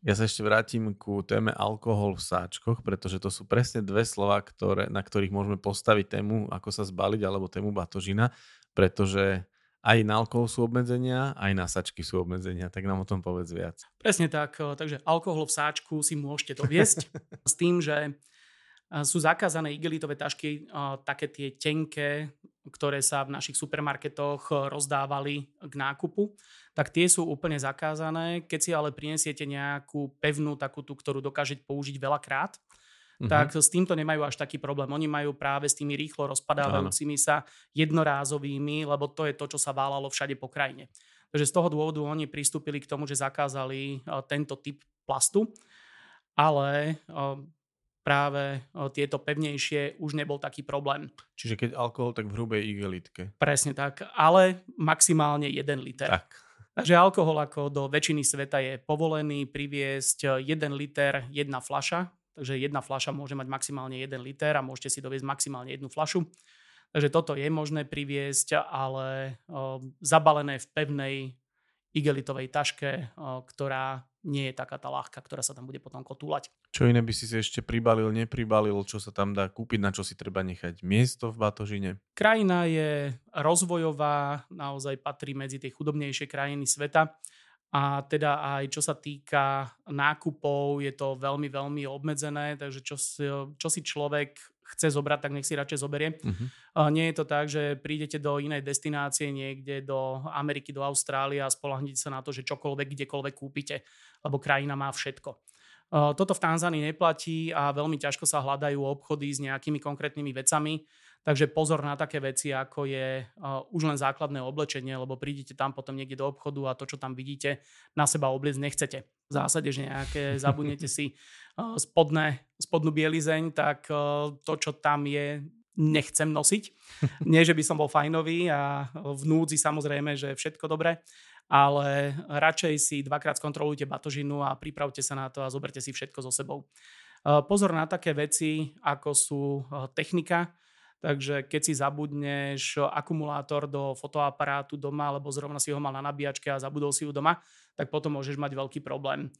Ja sa ešte vrátim ku téme alkohol v sáčkoch, pretože to sú presne dve slova, ktoré, na ktorých môžeme postaviť tému, ako sa zbaliť, alebo tému batožina, pretože aj na alkohol sú obmedzenia, aj na sačky sú obmedzenia, tak nám o tom povedz viac. Presne tak, eh, takže alkohol v sáčku si môžete doviesť s tým, že eh, sú zakázané igelitové tašky, eh, také tie tenké, ktoré sa v našich supermarketoch rozdávali k nákupu, tak tie sú úplne zakázané. Keď si ale prinesiete nejakú pevnú takú tú, ktorú dokážete použiť veľakrát, uh-huh. tak s týmto nemajú až taký problém. Oni majú práve s tými rýchlo rozpadávajúcimi sa jednorázovými, lebo to je to, čo sa válalo všade po krajine. Takže z toho dôvodu oni pristúpili k tomu, že zakázali tento typ plastu, ale práve tieto pevnejšie už nebol taký problém. Čiže keď alkohol, tak v hrubej igelitke. Presne tak, ale maximálne 1 liter. Tak. Takže alkohol ako do väčšiny sveta je povolený priviesť 1 liter, jedna flaša, Takže jedna fľaša môže mať maximálne 1 liter a môžete si doviesť maximálne jednu fľašu. Takže toto je možné priviesť, ale zabalené v pevnej igelitovej taške, ktorá nie je taká tá ľahká, ktorá sa tam bude potom kotúľať. Čo iné by si si ešte pribalil, nepribalil, čo sa tam dá kúpiť, na čo si treba nechať miesto v batožine? Krajina je rozvojová, naozaj patrí medzi tie chudobnejšie krajiny sveta a teda aj čo sa týka nákupov, je to veľmi, veľmi obmedzené, takže čo si, čo si človek chce zobrať, tak nech si radšej zoberie. Uh-huh. Nie je to tak, že prídete do inej destinácie, niekde do Ameriky, do Austrálie a spolahnite sa na to, že čokoľvek, kdekoľvek kúpite, lebo krajina má všetko. Toto v Tanzánii neplatí a veľmi ťažko sa hľadajú obchody s nejakými konkrétnymi vecami. Takže pozor na také veci, ako je uh, už len základné oblečenie, lebo prídete tam potom niekde do obchodu a to, čo tam vidíte, na seba obliec nechcete. V zásade, že nejaké zabudnete si uh, spodné, spodnú bielizeň, tak uh, to, čo tam je, nechcem nosiť. Nie, že by som bol fajnový a v núdzi samozrejme, že všetko dobré, ale radšej si dvakrát skontrolujte batožinu a pripravte sa na to a zoberte si všetko so sebou. Pozor na také veci, ako sú technika, Takže keď si zabudneš akumulátor do fotoaparátu doma, alebo zrovna si ho mal na nabíjačke a zabudol si ju doma, tak potom môžeš mať veľký problém.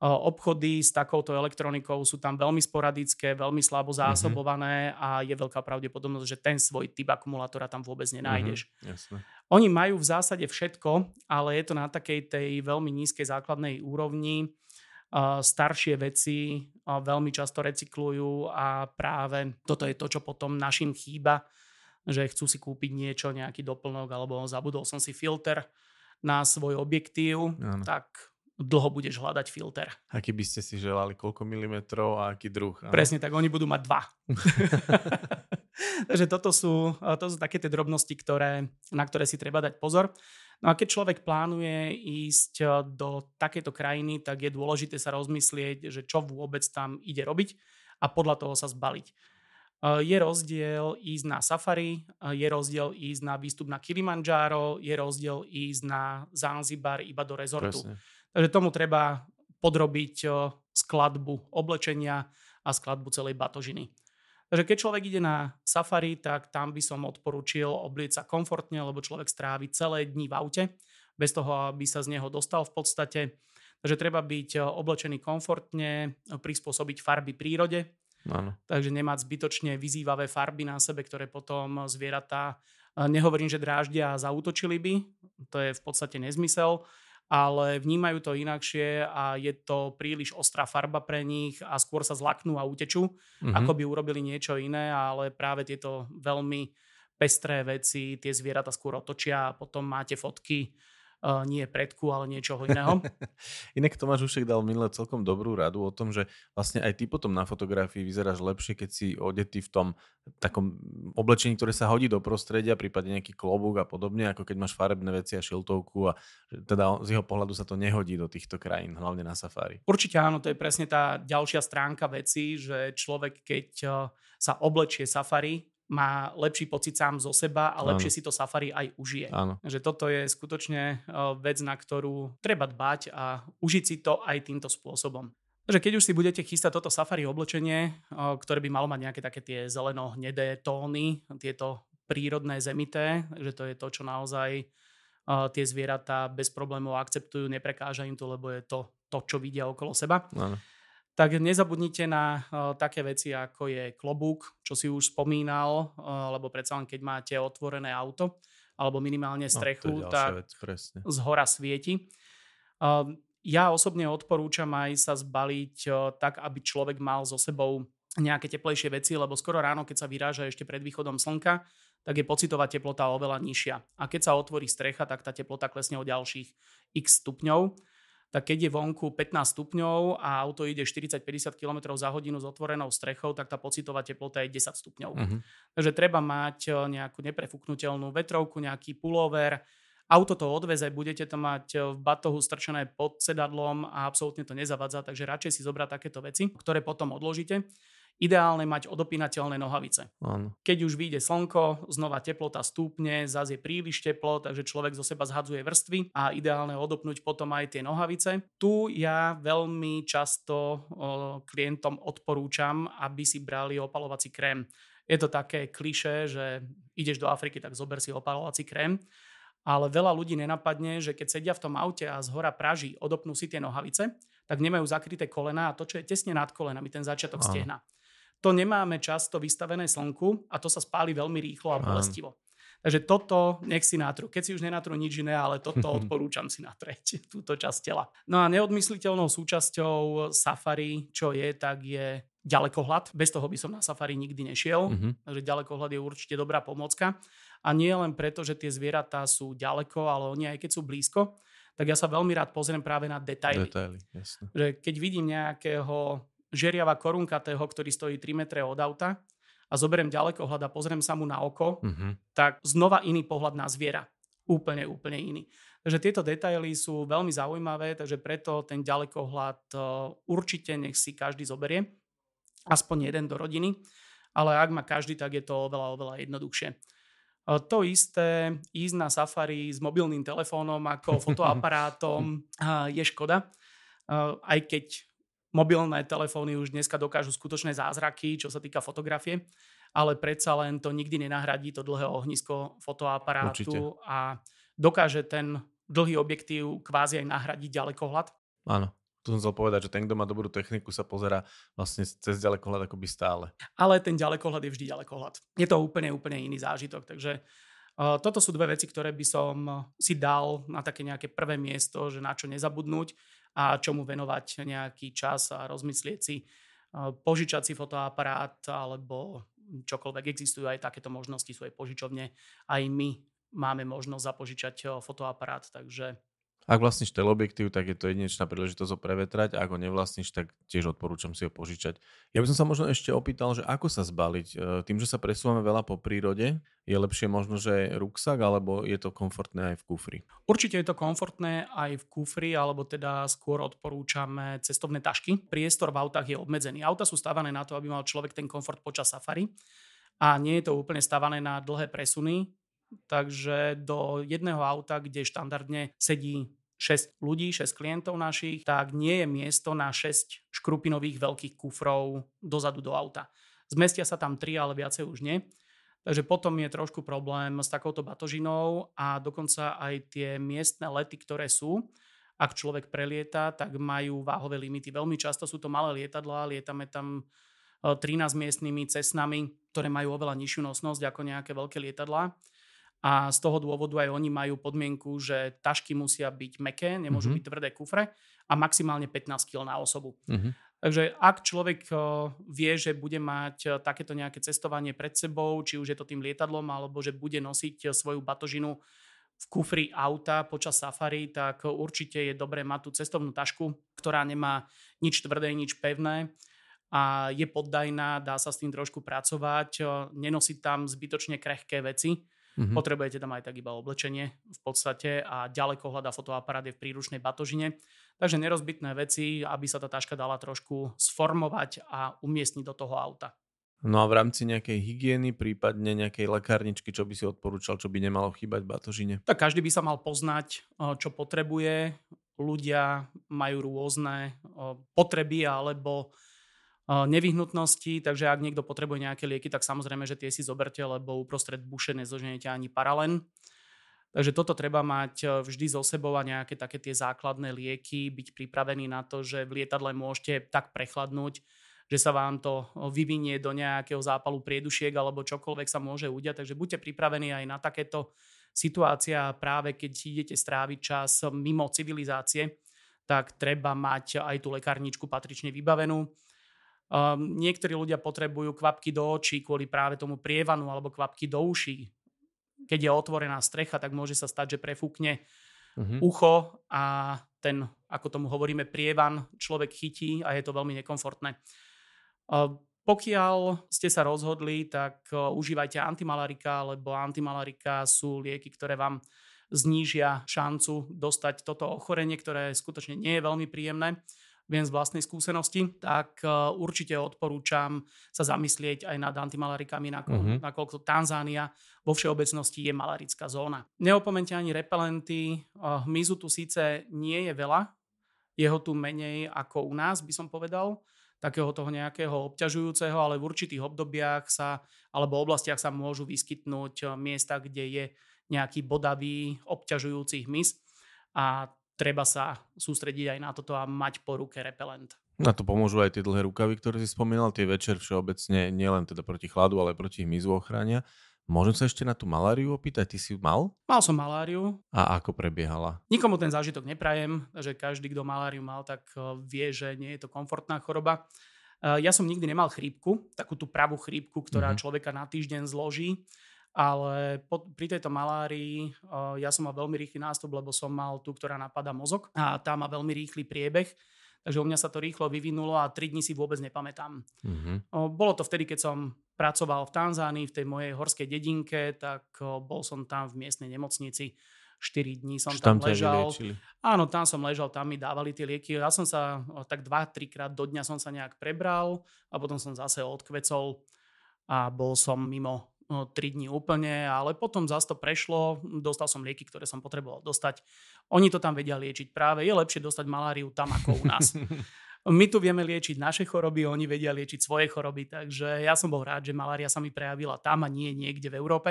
Obchody s takouto elektronikou sú tam veľmi sporadické, veľmi slabo mhm. zásobované mm-hmm. a je veľká pravdepodobnosť, že ten svoj typ akumulátora tam vôbec nenájdeš. Mm-hmm, jasne. Oni majú v zásade všetko, ale je to na takej tej veľmi nízkej základnej úrovni staršie veci veľmi často recyklujú a práve toto je to, čo potom našim chýba, že chcú si kúpiť niečo, nejaký doplnok alebo zabudol som si filter na svoj objektív, ano. tak dlho budeš hľadať filter. Aký by ste si želali, koľko milimetrov a aký druh? Ano? Presne tak, oni budú mať dva. Takže toto sú, to sú také tie drobnosti, ktoré, na ktoré si treba dať pozor. No a keď človek plánuje ísť eh, do takéto krajiny, tak je dôležité sa rozmyslieť, že čo vôbec tam ide robiť a podľa toho sa zbaliť. Eh, je rozdiel ísť na safari, eh, je rozdiel ísť na výstup na Kilimanjaro, je rozdiel ísť na Zanzibar iba do rezortu. Presne. Takže tomu treba podrobiť skladbu oblečenia a skladbu celej batožiny. Takže keď človek ide na safari, tak tam by som odporučil oblieť sa komfortne, lebo človek strávi celé dni v aute, bez toho, aby sa z neho dostal v podstate. Takže treba byť eh, oblečený komfortne, prispôsobiť farby prírode, Áno. Takže nemať zbytočne vyzývavé farby na sebe, ktoré potom zvieratá, eh, nehovorím, že dráždia a zautočili by, to je v podstate nezmysel, ale vnímajú to inakšie a je to príliš ostrá farba pre nich a skôr sa zlaknú a utečú, mm-hmm. ako by urobili niečo iné, ale práve tieto veľmi pestré veci tie zvieratá skôr otočia a potom máte fotky uh, nie predku, ale niečoho iného. Inak Tomáš Ušek dal minule celkom dobrú radu o tom, že vlastne aj ty potom na fotografii vyzeráš lepšie, keď si odetý v tom takom oblečení, ktoré sa hodí do prostredia, prípadne nejaký klobúk a podobne, ako keď máš farebné veci a šiltovku a teda z jeho pohľadu sa to nehodí do týchto krajín, hlavne na safári. Určite áno, to je presne tá ďalšia stránka veci, že človek keď eh, sa oblečie safari, má lepší pocit sám zo seba a lepšie ano. si to safari aj užije. Ano. Že toto je skutočne vec, na ktorú treba dbať a užiť si to aj týmto spôsobom. Takže keď už si budete chystať toto safari oblečenie, ktoré by malo mať nejaké také tie zeleno-hnedé tóny, tieto prírodné zemité, že to je to, čo naozaj tie zvieratá bez problémov akceptujú, neprekáža im to, lebo je to to, čo vidia okolo seba. Ano. Tak nezabudnite na uh, také veci, ako je klobúk, čo si už spomínal, uh, lebo predsa len keď máte otvorené auto, alebo minimálne no, strechu, no, tak vec, z hora svieti. Uh, ja osobne odporúčam aj sa zbaliť uh, tak, aby človek mal so sebou nejaké teplejšie veci, lebo skoro ráno, keď sa vyráža ešte pred východom slnka, tak je pocitová teplota oveľa nižšia. A keď sa otvorí strecha, tak tá teplota klesne o ďalších x stupňov. Tak keď je vonku 15 stupňov a auto ide 40-50 km za hodinu s otvorenou strechou, tak tá pocitová teplota je 10 stupňov. Uh-huh. Takže treba mať nejakú neprefuknutelnú vetrovku, nejaký pullover, Auto to odveze, budete to mať v batohu strčené pod sedadlom a absolútne to nezavadza, takže radšej si zobrať takéto veci, ktoré potom odložíte. Ideálne mať odopínateľné nohavice. Áno. Keď už vyjde slnko, znova teplota stúpne, zase je príliš teplo, takže človek zo seba zhadzuje vrstvy a ideálne odopnúť potom aj tie nohavice. Tu ja veľmi často klientom odporúčam, aby si brali opalovací krém. Je to také kliše, že ideš do Afriky, tak zober si opalovací krém ale veľa ľudí nenapadne, že keď sedia v tom aute a z hora praží, odopnú si tie nohavice, tak nemajú zakryté kolena a to, čo je tesne nad kolenami, ten začiatok stehna to nemáme často vystavené slnku a to sa spáli veľmi rýchlo a bolestivo. Takže toto nech si natrú. Keď si už nenatrú nič iné, ale toto odporúčam si natrieť, túto časť tela. No a neodmysliteľnou súčasťou safari, čo je, tak je ďalekohľad. Bez toho by som na safari nikdy nešiel. Uh-huh. Takže ďalekohľad je určite dobrá pomocka. A nie len preto, že tie zvieratá sú ďaleko, ale oni aj keď sú blízko, tak ja sa veľmi rád pozriem práve na detaily. Detaily, jasne. Že keď vidím nejakého žeriava korunkatého, ktorý stojí 3 metre od auta a zoberiem ďalekohľad a pozriem sa mu na oko, uh-huh. tak znova iný pohľad na zviera. Úplne, úplne iný. Takže tieto detaily sú veľmi zaujímavé, takže preto ten ďalekohľad e, určite nech si každý zoberie. Aspoň jeden do rodiny. Ale ak má každý, tak je to oveľa, oveľa jednoduchšie. E, to isté, ísť na safari s mobilným telefónom ako fotoaparátom je škoda. Aj keď Mobilné telefóny už dneska dokážu skutočné zázraky, čo sa týka fotografie, ale predsa len to nikdy nenahradí to dlhé ohnisko fotoaparátu Určite. a dokáže ten dlhý objektív kvázi aj nahradiť ďalekohľad. Áno. Tu som chcel povedať, že ten, kto má dobrú techniku, sa pozera vlastne cez ďalekohľad akoby stále. Ale ten ďalekohľad je vždy ďalekohľad. Je to úplne, úplne iný zážitok, takže uh, toto sú dve veci, ktoré by som si dal na také nejaké prvé miesto, že na čo nezabudnúť a čomu venovať nejaký čas a rozmyslieť si, požičať si fotoaparát alebo čokoľvek. Existujú aj takéto možnosti, aj požičovne. Aj my máme možnosť zapožičať fotoaparát, takže ak vlastníš teleobjektív, tak je to jedinečná príležitosť ho prevetrať ak ho nevlastníš, tak tiež odporúčam si ho požičať. Ja by som sa možno ešte opýtal, že ako sa zbaliť. E, tým, že sa presúvame veľa po prírode, je lepšie možno, že ruksak, alebo je to komfortné aj v kufri? Určite je to komfortné aj v kufri, alebo teda skôr odporúčame cestovné tašky. Priestor v autách je obmedzený. Auta sú stavané na to, aby mal človek ten komfort počas safari a nie je to úplne stavané na dlhé presuny, takže do jedného auta, kde štandardne sedí 6 ľudí, 6 klientov našich, tak nie je miesto na 6 škrupinových veľkých kufrov dozadu do auta. Zmestia sa tam 3, ale viacej už nie. Takže potom je trošku problém s takouto batožinou a dokonca aj tie miestne lety, ktoré sú, ak človek prelieta, tak majú váhové limity. Veľmi často sú to malé lietadlá, lietame tam 13 e, miestnymi cestnami, ktoré majú oveľa nižšiu nosnosť ako nejaké veľké lietadlá a z toho dôvodu aj oni majú podmienku, že tašky musia byť meké, nemôžu mm-hmm. byť tvrdé kufre a maximálne 15 kg na osobu. Mm-hmm. Takže ak človek vie, že bude mať takéto nejaké cestovanie pred sebou, či už je to tým lietadlom, alebo že bude nosiť svoju batožinu v kufri auta počas safari, tak určite je dobré mať tú cestovnú tašku, ktorá nemá nič tvrdé, nič pevné a je poddajná, dá sa s tým trošku pracovať, nenosiť tam zbytočne krehké veci, Mm-hmm. Potrebujete tam aj tak iba oblečenie v podstate a ďaleko hľadá fotoaparát je v príručnej batožine. Takže nerozbitné veci, aby sa tá taška dala trošku sformovať a umiestniť do toho auta. No a v rámci nejakej hygieny, prípadne nejakej lekárničky, čo by si odporúčal, čo by nemalo chýbať v batožine? Tak každý by sa mal poznať, čo potrebuje, ľudia majú rôzne potreby alebo nevyhnutnosti, takže ak niekto potrebuje nejaké lieky, tak samozrejme, že tie si zoberte, lebo uprostred buše nezoženete ani paralen. Takže toto treba mať e, vždy so sebou a nejaké také tie základné lieky, byť pripravený na to, že v lietadle môžete tak prechladnúť, že sa vám to vyvinie do nejakého zápalu priedušiek alebo čokoľvek sa môže udiať. Takže buďte pripravení aj na takéto situácia práve keď idete stráviť čas mimo civilizácie, tak treba mať aj tú lekárničku patrične vybavenú. Um, niektorí ľudia potrebujú kvapky do očí kvôli práve tomu prievanu alebo kvapky do uší. Keď je otvorená strecha, tak môže sa stať, že prefúkne uh-huh. ucho a ten, ako tomu hovoríme, prievan človek chytí a je to veľmi nekomfortné. Uh, pokiaľ ste sa rozhodli, tak uh, užívajte antimalarika, lebo antimalarika sú lieky, ktoré vám znížia šancu dostať toto ochorenie, ktoré skutočne nie je veľmi príjemné viem z vlastnej skúsenosti, tak e, určite odporúčam sa zamyslieť aj nad antimalarikami, nakoľko, uh-huh. nakoľko Tanzánia vo všeobecnosti je malarická zóna. Neopomente ani repelenty. E, hmyzu tu síce nie je veľa, jeho tu menej ako u nás, by som povedal, takého toho nejakého obťažujúceho, ale v určitých obdobiach sa, alebo oblastiach sa môžu vyskytnúť e, miesta, kde je nejaký bodavý, obťažujúci hmyz. A treba sa sústrediť aj na toto a mať po ruke repelent. Na to pomôžu aj tie dlhé rukavy, ktoré si spomínal, tie večer všeobecne nielen teda proti chladu, ale proti hmyzu ochránia. Môžem sa ešte na tú maláriu opýtať? Ty si mal? Mal som maláriu. A ako prebiehala? Nikomu ten zážitok neprajem, že každý, kto maláriu mal, tak eh, vie, že nie je to komfortná choroba. Eh, ja som nikdy nemal chrípku, takú tú pravú chrípku, ktorá mm-hmm. človeka na týždeň zloží. Ale po, pri tejto malárii uh, ja som mal veľmi rýchly nástup, lebo som mal tú, ktorá napadá mozog a tá má veľmi rýchly priebeh. Takže u mňa sa to rýchlo vyvinulo a 3 dní si vôbec nepamätám. Mm-hmm. Uh, bolo to vtedy, keď som pracoval v Tanzánii, v tej mojej horskej dedinke, tak uh, bol som tam v miestnej nemocnici. 4 dní som tam, tam ležal. Áno, tam som ležal, tam mi dávali tie lieky. Ja som sa tak 2-3 krát do dňa som sa nejak prebral a potom som zase odkvecol a bol som mimo 3 dní úplne, ale potom zase to prešlo, dostal som lieky, ktoré som potreboval dostať. Oni to tam vedia liečiť práve. Je lepšie dostať maláriu tam ako u nás. My tu vieme liečiť naše choroby, oni vedia liečiť svoje choroby, takže ja som bol rád, že malária sa mi prejavila tam a nie niekde v Európe.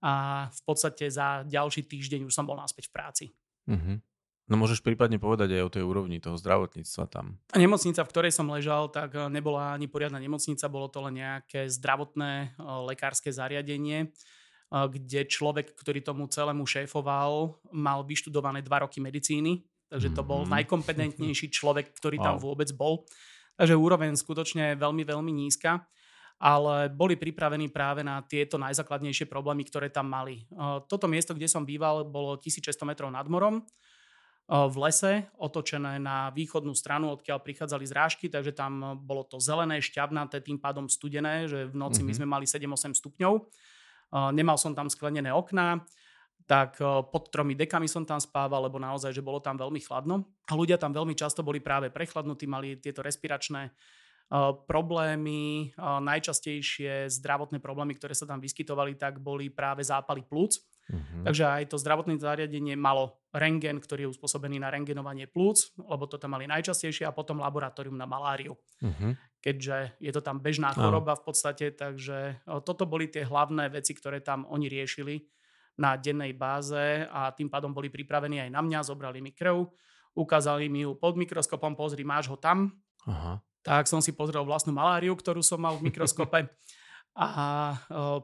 A v podstate za ďalší týždeň už som bol naspäť v práci. Uh-huh. No môžeš prípadne povedať aj o tej úrovni toho zdravotníctva tam. A nemocnica, v ktorej som ležal, tak eh, nebola ani poriadna nemocnica, bolo to len nejaké zdravotné eh, lekárske zariadenie, eh, kde človek, ktorý tomu celému šéfoval, mal vyštudované dva roky medicíny, takže to bol mm. najkompetentnejší človek, ktorý tam vôbec bol. Takže úroveň skutočne veľmi, veľmi nízka ale boli pripravení práve na tieto najzákladnejšie problémy, ktoré tam mali. Toto miesto, kde som býval, bolo 1600 metrov nad morom v lese, otočené na východnú stranu, odkiaľ prichádzali zrážky, takže tam bolo to zelené, šťavnaté, tým pádom studené, že v noci mm-hmm. my mhm. sme mali 7-8 stupňov. Nemal som tam sklenené okná, tak pod tromi dekami som tam spával, lebo naozaj, že bolo tam veľmi chladno. A ľudia tam veľmi často boli práve prechladnutí, mali tieto respiračné problémy, najčastejšie zdravotné problémy, ktoré sa tam vyskytovali, tak boli práve zápaly plúc. Uh-huh. Takže aj to zdravotné zariadenie malo rengen, ktorý je uspôsobený na rengenovanie plúc, lebo to tam mali najčastejšie a potom laboratórium na maláriu. Uh-huh. Keďže je to tam bežná choroba v podstate, takže toto boli tie hlavné veci, ktoré tam oni riešili na dennej báze a tým pádom boli pripravení aj na mňa, zobrali mi krv, ukázali mi ju pod mikroskopom, pozri, máš ho tam. Aha. Tak som si pozrel vlastnú maláriu, ktorú som mal v mikroskope a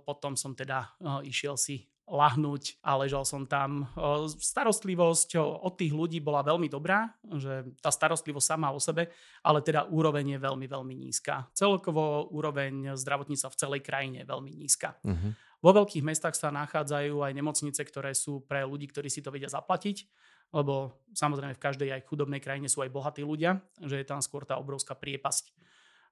potom som teda išiel si lahnúť a ležal som tam. Starostlivosť od tých ľudí bola veľmi dobrá, že tá starostlivosť sama o sebe, ale teda úroveň je veľmi, veľmi nízka. Celkovo úroveň zdravotníctva v celej krajine je veľmi nízka. Uh-huh. Vo veľkých mestách sa nachádzajú aj nemocnice, ktoré sú pre ľudí, ktorí si to vedia zaplatiť, lebo samozrejme v každej aj chudobnej krajine sú aj bohatí ľudia, že je tam skôr tá obrovská priepasť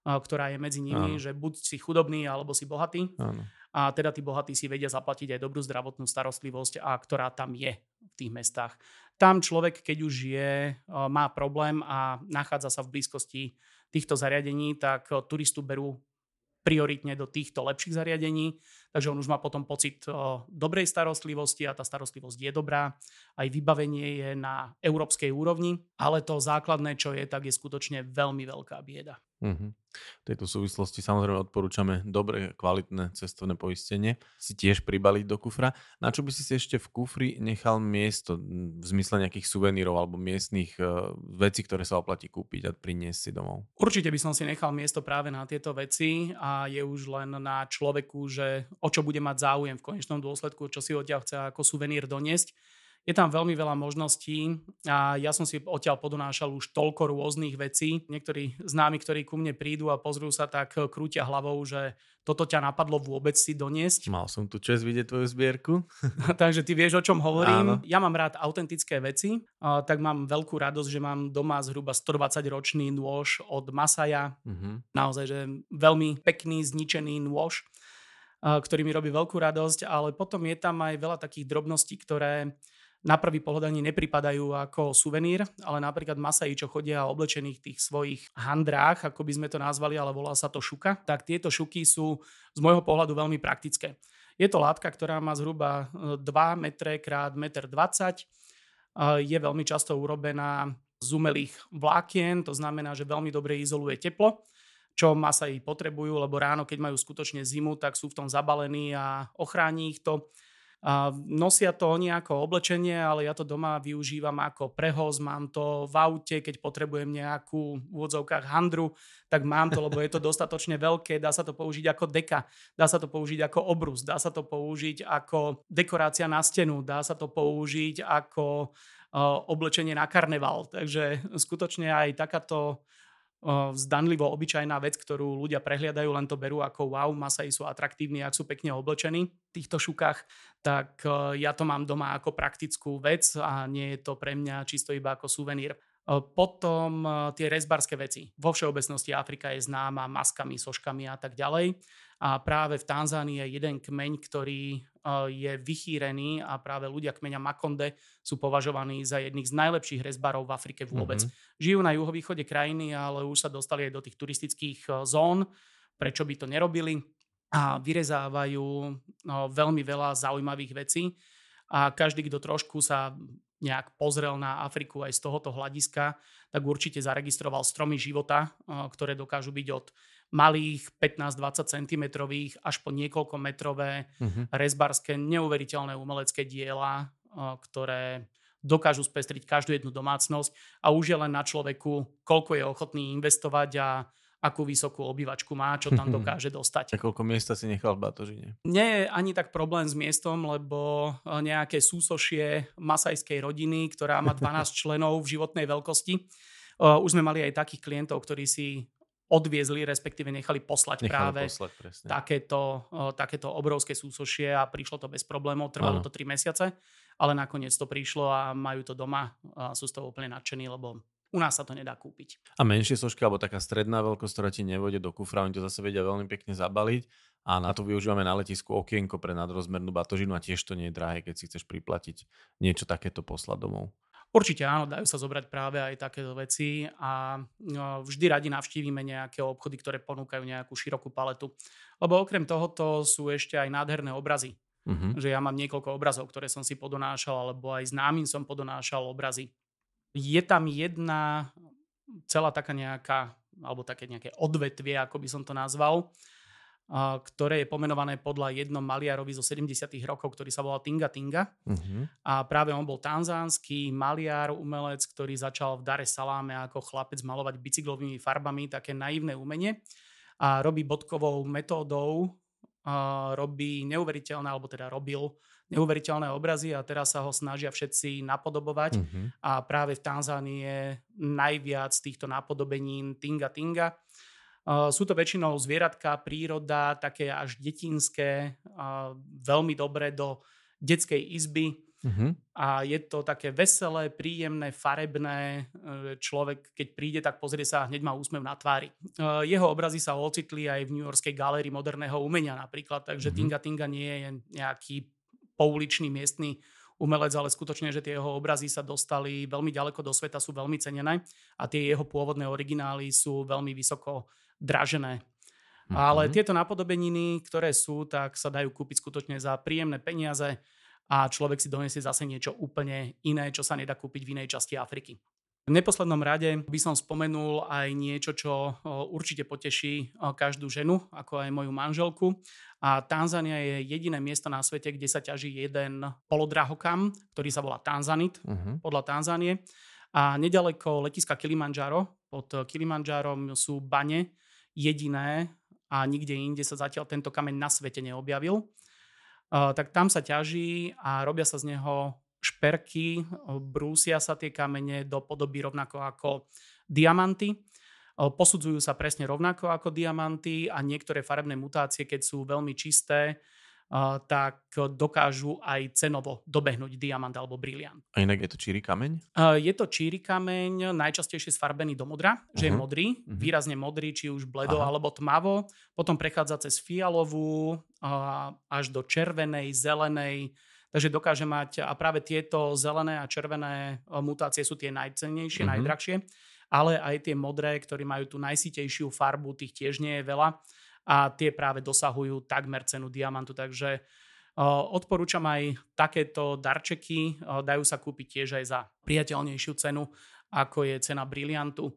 ktorá je medzi nimi, Áno. že buď si chudobný alebo si bohatý. Áno. A teda tí bohatí si vedia zaplatiť aj dobrú zdravotnú starostlivosť, a ktorá tam je v tých mestách. Tam človek, keď už je, má problém a nachádza sa v blízkosti týchto zariadení, tak turistu berú prioritne do týchto lepších zariadení, takže on už má potom pocit o dobrej starostlivosti a tá starostlivosť je dobrá. Aj vybavenie je na európskej úrovni, ale to základné, čo je, tak je skutočne veľmi veľká bieda. Uh-huh. V tejto súvislosti samozrejme odporúčame dobre, kvalitné cestovné poistenie si tiež pribaliť do kufra. Na čo by si si ešte v kufri nechal miesto v zmysle nejakých suvenírov alebo miestných uh, vecí, ktoré sa oplatí kúpiť a priniesť si domov? Určite by som si nechal miesto práve na tieto veci a je už len na človeku, že o čo bude mať záujem v konečnom dôsledku, čo si odtiaľ chce ako suvenír doniesť je tam veľmi veľa možností a ja som si odtiaľ podonášal už toľko rôznych vecí. Niektorí známi, ktorí ku mne prídu a pozrú sa, tak krútia hlavou, že toto ťa napadlo vôbec si doniesť. Mal som tu čest vidieť tvoju zbierku. Takže ty vieš, o čom hovorím. Áno. Ja mám rád autentické veci, tak mám veľkú radosť, že mám doma zhruba 120-ročný nôž od Masaja. Uh-huh. Naozaj, že veľmi pekný, zničený nôž ktorý mi robí veľkú radosť, ale potom je tam aj veľa takých drobností, ktoré na prvý pohľad ani nepripadajú ako suvenír, ale napríklad Masaji, čo chodia oblečených tých svojich handrách, ako by sme to nazvali, ale volá sa to šuka, tak tieto šuky sú z môjho pohľadu veľmi praktické. Je to látka, ktorá má zhruba 2 m x 1,20 m. Je veľmi často urobená z umelých vlákien, to znamená, že veľmi dobre izoluje teplo čo Masai potrebujú, lebo ráno, keď majú skutočne zimu, tak sú v tom zabalení a ochráni ich to. A nosia to oni ako oblečenie, ale ja to doma využívam ako prehoz, mám to v aute, keď potrebujem nejakú v úvodzovkách handru, tak mám to, lebo je to dostatočne veľké, dá sa to použiť ako deka, dá sa to použiť ako obrus, dá sa to použiť ako dekorácia na stenu, dá sa to použiť ako oblečenie na karneval. Takže skutočne aj takáto zdanlivo obyčajná vec, ktorú ľudia prehliadajú, len to berú ako wow, Masai sú atraktívni, ak sú pekne oblečení v týchto šukách, tak ja to mám doma ako praktickú vec a nie je to pre mňa čisto iba ako suvenír. Potom tie rezbarské veci. Vo všeobecnosti Afrika je známa maskami, soškami a tak ďalej. A práve v Tanzánii je jeden kmeň, ktorý je vychýrený a práve ľudia kmeňa Makonde sú považovaní za jedných z najlepších rezbarov v Afrike vôbec. Mm-hmm. Žijú na juhovýchode krajiny, ale už sa dostali aj do tých turistických e, zón. Prečo by to nerobili? A vyrezávajú no, veľmi veľa zaujímavých vecí. A každý, kto trošku sa nejak pozrel na Afriku aj z tohoto hľadiska, tak určite zaregistroval stromy života, ktoré dokážu byť od malých 15-20 cm až po niekoľko metrové uh-huh. rezbarské neuveriteľné umelecké diela, ktoré dokážu spestriť každú jednu domácnosť a už je len na človeku, koľko je ochotný investovať a akú vysokú obývačku má, čo tam dokáže dostať. A koľko miesta si nechal v batožine? Nie je ani tak problém s miestom, lebo nejaké súsošie masajskej rodiny, ktorá má 12 členov v životnej veľkosti, už sme mali aj takých klientov, ktorí si odviezli, respektíve nechali poslať nechali práve poslať, takéto, takéto obrovské súsošie a prišlo to bez problémov. Trvalo ano. to 3 mesiace, ale nakoniec to prišlo a majú to doma a sú z toho úplne nadšení, lebo u nás sa to nedá kúpiť. A menšie sošky, alebo taká stredná veľkosť, ktorá ti nevode do kufra, oni to zase vedia veľmi pekne zabaliť a na to využívame na letisku okienko pre nadrozmernú batožinu a tiež to nie je drahé, keď si chceš priplatiť niečo takéto poslať domov. Určite áno, dajú sa zobrať práve aj takéto veci a no, vždy radi navštívime nejaké obchody, ktoré ponúkajú nejakú širokú paletu. Lebo okrem tohoto sú ešte aj nádherné obrazy. Uh-huh. Že ja mám niekoľko obrazov, ktoré som si podonášal, alebo aj známym som podonášal obrazy. Je tam jedna celá taká nejaká, alebo také nejaké odvetvie, ako by som to nazval, ktoré je pomenované podľa jednom maliarovi zo 70. rokov, ktorý sa volal Tinga Tinga. Uh-huh. A práve on bol tanzánsky maliar, umelec, ktorý začal v Dare Saláme ako chlapec malovať bicyklovými farbami, také naivné umenie. A robí bodkovou metódou, a robí neuveriteľné, alebo teda robil neuveriteľné obrazy a teraz sa ho snažia všetci napodobovať. Uh-huh. A práve v Tanzánii je najviac týchto napodobenín Tinga Tinga. Sú to väčšinou zvieratka, príroda, také až detinské, veľmi dobre do detskej izby. Uh-huh. A je to také veselé, príjemné, farebné. E, človek, keď príde, tak pozrie sa a hneď má úsmev na tvári. E, jeho obrazy sa ocitli aj v New Yorkskej galérii moderného umenia napríklad, takže uh-huh. Tinga Tinga nie je nejaký pouličný miestny umelec, ale skutočne, že tie jeho obrazy sa dostali veľmi ďaleko do sveta, sú veľmi cenené a tie jeho pôvodné originály sú veľmi vysoko dražené. Mm-hmm. Ale tieto napodobeniny, ktoré sú, tak sa dajú kúpiť skutočne za príjemné peniaze a človek si donesie zase niečo úplne iné, čo sa nedá kúpiť v inej časti Afriky. V neposlednom rade by som spomenul aj niečo, čo určite poteší každú ženu, ako aj moju manželku. A Tanzania je jediné miesto na svete, kde sa ťaží jeden polodrahokam, ktorý sa volá Tanzanit, uh-huh. podľa Tanzánie. A nedaleko letiska Kilimanjaro, pod Kilimanjarom sú bane jediné a nikde inde sa zatiaľ tento kameň na svete neobjavil. Tak tam sa ťaží a robia sa z neho šperky, brúsia sa tie kamene do podoby rovnako ako diamanty. Posudzujú sa presne rovnako ako diamanty a niektoré farebné mutácie, keď sú veľmi čisté, tak dokážu aj cenovo dobehnúť diamant alebo briliant. A inak je to číry kameň? Je to číry kameň, najčastejšie sfarbený do modra, uh-huh. že je mhm. modrý, uh-huh. výrazne modrý, či už bledo Aha. alebo tmavo. Potom prechádza cez fialovú až do červenej, zelenej, takže dokáže mať, a práve tieto zelené a červené mutácie sú tie najcennejšie, uh-huh. najdrahšie, ale aj tie modré, ktorí majú tú najsitejšiu farbu, tých tiež nie je veľa a tie práve dosahujú takmer cenu diamantu, takže odporúčam aj takéto darčeky, dajú sa kúpiť tiež aj za priateľnejšiu cenu, ako je cena briliantu,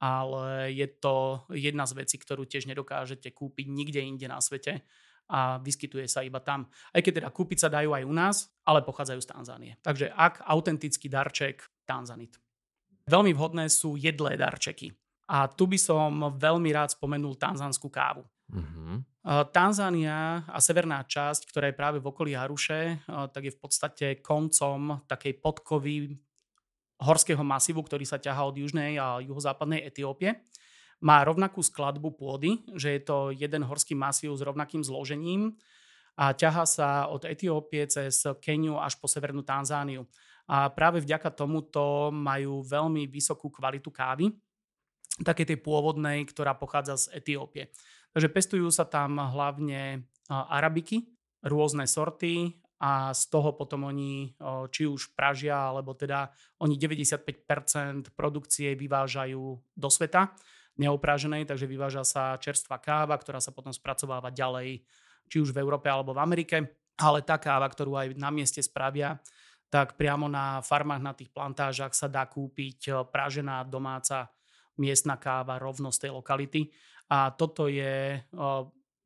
ale je to jedna z vecí, ktorú tiež nedokážete kúpiť nikde inde na svete a vyskytuje sa iba tam. Aj keď teda kúpiť sa dajú aj u nás, ale pochádzajú z Tanzánie. Takže ak autentický darček, Tanzanit. Veľmi vhodné sú jedlé darčeky. A tu by som veľmi rád spomenul tanzanskú kávu. Uh-huh. Tanzánia a severná časť, ktorá je práve v okolí Haruše, tak je v podstate koncom takej podkovy horského masívu, ktorý sa ťahá od južnej a juhozápadnej Etiópie. Má rovnakú skladbu pôdy, že je to jeden horský masív s rovnakým zložením a ťahá sa od Etiópie cez Keniu až po severnú Tanzániu. A práve vďaka tomuto majú veľmi vysokú kvalitu kávy, také tej pôvodnej, ktorá pochádza z Etiópie. Takže pestujú sa tam hlavne arabiky, rôzne sorty a z toho potom oni či už pražia, alebo teda oni 95% produkcie vyvážajú do sveta neopráženej, takže vyváža sa čerstvá káva, ktorá sa potom spracováva ďalej, či už v Európe alebo v Amerike, ale tá káva, ktorú aj na mieste spravia, tak priamo na farmách, na tých plantážach sa dá kúpiť pražená domáca miestna káva rovno z tej lokality. A toto je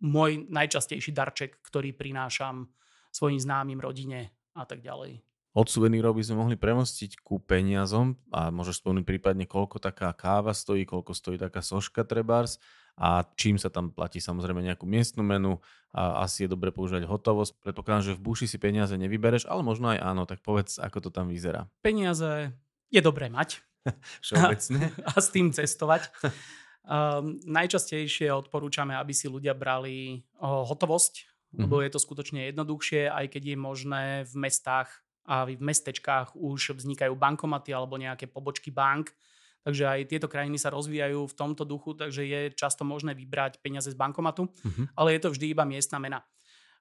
môj najčastejší darček, ktorý prinášam svojim známym, rodine a tak ďalej. Od suvenírov by sme mohli premostiť ku peniazom a môžeš spomenúť prípadne, koľko taká káva stojí, koľko stojí taká soška trebárs a čím sa tam platí samozrejme nejakú miestnu menu a asi je dobre používať hotovosť. Predpokladám, že v buši si peniaze nevybereš, ale možno aj áno, tak povedz, ako to tam vyzerá. Peniaze je dobré mať. Všeobecne. A, a s tým cestovať. Um, najčastejšie odporúčame, aby si ľudia brali o, hotovosť, mm-hmm. lebo je to skutočne jednoduchšie, aj keď je možné v mestách a v mestečkách už vznikajú bankomaty alebo nejaké pobočky bank. Takže aj tieto krajiny sa rozvíjajú v tomto duchu, takže je často možné vybrať peniaze z bankomatu, mm-hmm. ale je to vždy iba miestna mena.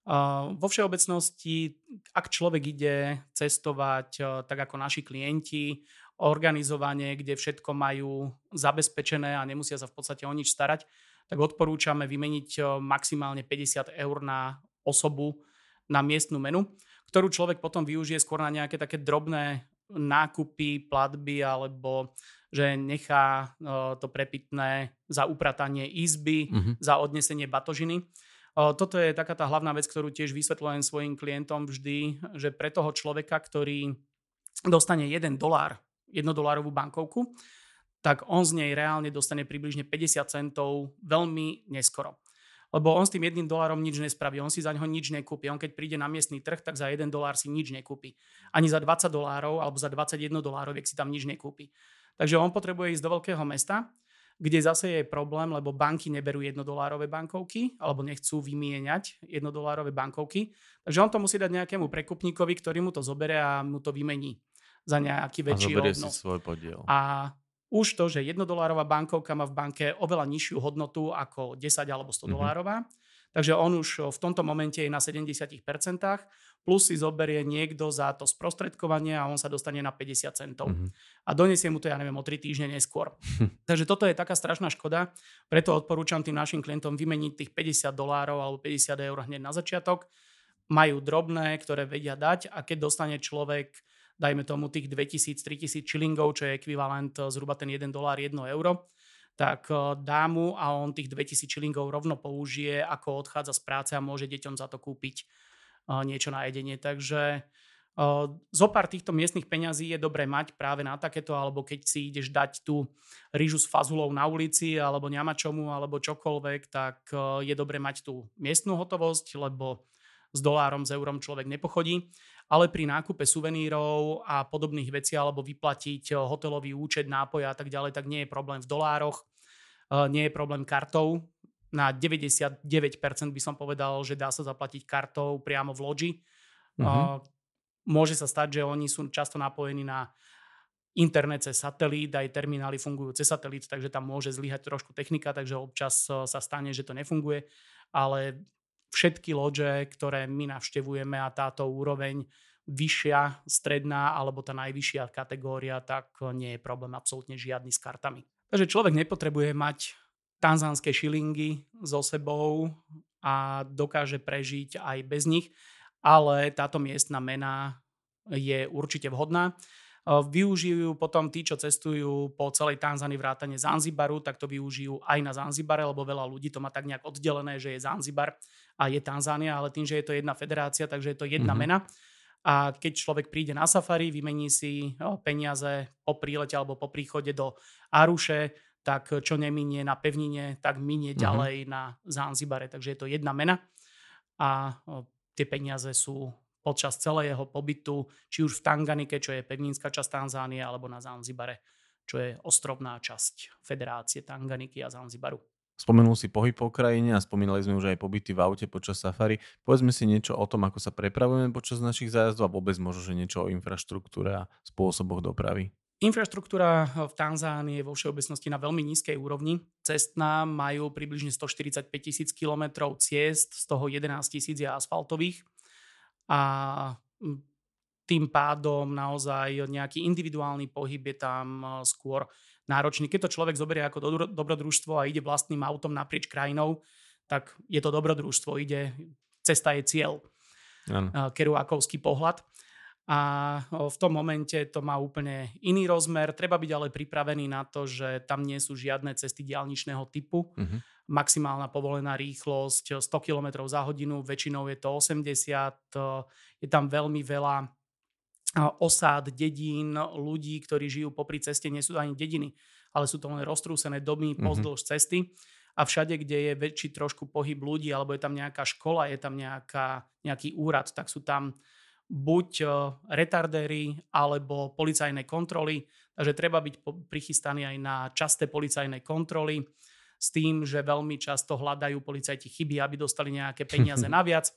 Uh, vo všeobecnosti, ak človek ide cestovať uh, tak ako naši klienti, organizovanie, kde všetko majú zabezpečené a nemusia sa v podstate o nič starať, tak odporúčame vymeniť eh, maximálne 50 eur na osobu na miestnu menu, ktorú človek potom využije skôr na nejaké také drobné nákupy, platby alebo že nechá eh, to prepitné za upratanie izby, mm-hmm. za odnesenie batožiny. Eh, toto je taká tá hlavná vec, ktorú tiež vysvetľujem svojim klientom vždy, že pre toho človeka, ktorý dostane 1 dolár jednodolárovú bankovku, tak on z nej reálne dostane približne 50 centov veľmi neskoro. Lebo on s tým jedným dolárom nič nespraví, on si za ňo nič nekúpi. On keď príde na miestny trh, tak za 1 dolár si nič nekúpi. Ani za 20 dolárov alebo za 21 dolárov, si tam nič nekúpi. Takže on potrebuje ísť do veľkého mesta, kde zase je problém, lebo banky neberú jednodolárové bankovky alebo nechcú vymieňať jednodolárové bankovky. Takže on to musí dať nejakému prekupníkovi, ktorý mu to zobere a mu to vymení za nejaký väčší a obnos. si svoj podiel. A už to, že jednodolárová bankovka má v banke oveľa nižšiu hodnotu ako 10 alebo 100 dolárová, mm-hmm. Takže on už v tomto momente je na 70%, plus si zoberie niekto za to sprostredkovanie a on sa dostane na 50 centov. Mm-hmm. A donesie mu to, ja neviem, o 3 týždne neskôr. Takže toto je taká strašná škoda, preto odporúčam tým našim klientom vymeniť tých 50 dolárov alebo 50 eur hneď na začiatok. Majú drobné, ktoré vedia dať a keď dostane človek dajme tomu tých 2000-3000 čilingov, čo je ekvivalent zhruba ten 1 dolár, 1 euro, tak eh, dá mu a on tých 2000 čilingov rovno použije, ako odchádza z práce a môže deťom za to kúpiť eh, niečo na jedenie. Takže eh, zo pár týchto miestnych peňazí je dobré mať práve na takéto, alebo keď si ideš dať tú rýžu s fazulou na ulici, alebo ňamačomu, alebo čokoľvek, tak je dobré mať tú miestnú hotovosť, lebo s dolárom, s eurom človek nepochodí ale pri nákupe suvenírov a podobných vecí alebo vyplatiť hotelový účet, nápoj a tak ďalej, tak nie je problém v dolároch, nie je problém kartou. Na 99% by som povedal, že dá sa zaplatiť kartou priamo v loďi. Uh-huh. Môže sa stať, že oni sú často napojení na internet cez satelít, aj terminály fungujú cez satelít, takže tam môže zlyhať trošku technika, takže občas sa stane, že to nefunguje, ale všetky loďe, ktoré my navštevujeme a táto úroveň vyššia, stredná alebo tá najvyššia kategória, tak nie je problém absolútne žiadny s kartami. Takže človek nepotrebuje mať tanzánske šilingy so sebou a dokáže prežiť aj bez nich, ale táto miestna mena je určite vhodná. Využijú potom tí, čo cestujú po celej Tanzánii vrátane Zanzibaru, tak to využijú aj na Zanzibare, lebo veľa ľudí to má tak nejak oddelené, že je Zanzibar a je Tanzánia, ale tým, že je to jedna federácia, takže je to jedna mm-hmm. mena. A keď človek príde na safari, vymení si peniaze po prílete alebo po príchode do Aruše, tak čo neminie na pevnine, tak minie mm-hmm. ďalej na Zanzibare. Takže je to jedna mena a tie peniaze sú počas celého pobytu, či už v Tanganike, čo je pevninská časť Tanzánie, alebo na Zanzibare, čo je ostrovná časť Federácie Tanganiky a Zanzibaru. Spomenul si pohyb po krajine a spomínali sme už aj pobyty v aute počas safari. Povedzme si niečo o tom, ako sa prepravujeme počas našich zájazdov a vôbec možno, že niečo o infraštruktúre a spôsoboch dopravy. Infraštruktúra v Tanzánii je vo všeobecnosti na veľmi nízkej úrovni. Cestná majú približne 145 tisíc kilometrov ciest, z toho 11 tisíc je asfaltových a tým pádom naozaj nejaký individuálny pohyb je tam e, skôr náročný. Keď to človek zoberie ako do, dobrodružstvo a ide vlastným autom naprieč krajinou, tak je to dobrodružstvo, ide, cesta je cieľ. Ano. Keruákovský pohľad. A v tom momente to má úplne iný rozmer. Treba byť ale pripravený na to, že tam nie sú žiadne cesty diálničného typu. Uh-huh maximálna povolená rýchlosť 100 km za hodinu, väčšinou je to 80, je tam veľmi veľa osád, dedín, ľudí, ktorí žijú popri ceste, nie sú to ani dediny, ale sú to len roztrúsené domy mm-hmm. pozdĺž cesty a všade, kde je väčší trošku pohyb ľudí, alebo je tam nejaká škola, je tam nejaká, nejaký úrad, tak sú tam buď retardéry alebo policajné kontroly, takže treba byť prichystaný aj na časté policajné kontroly s tým, že veľmi často hľadajú policajti chyby, aby dostali nejaké peniaze naviac.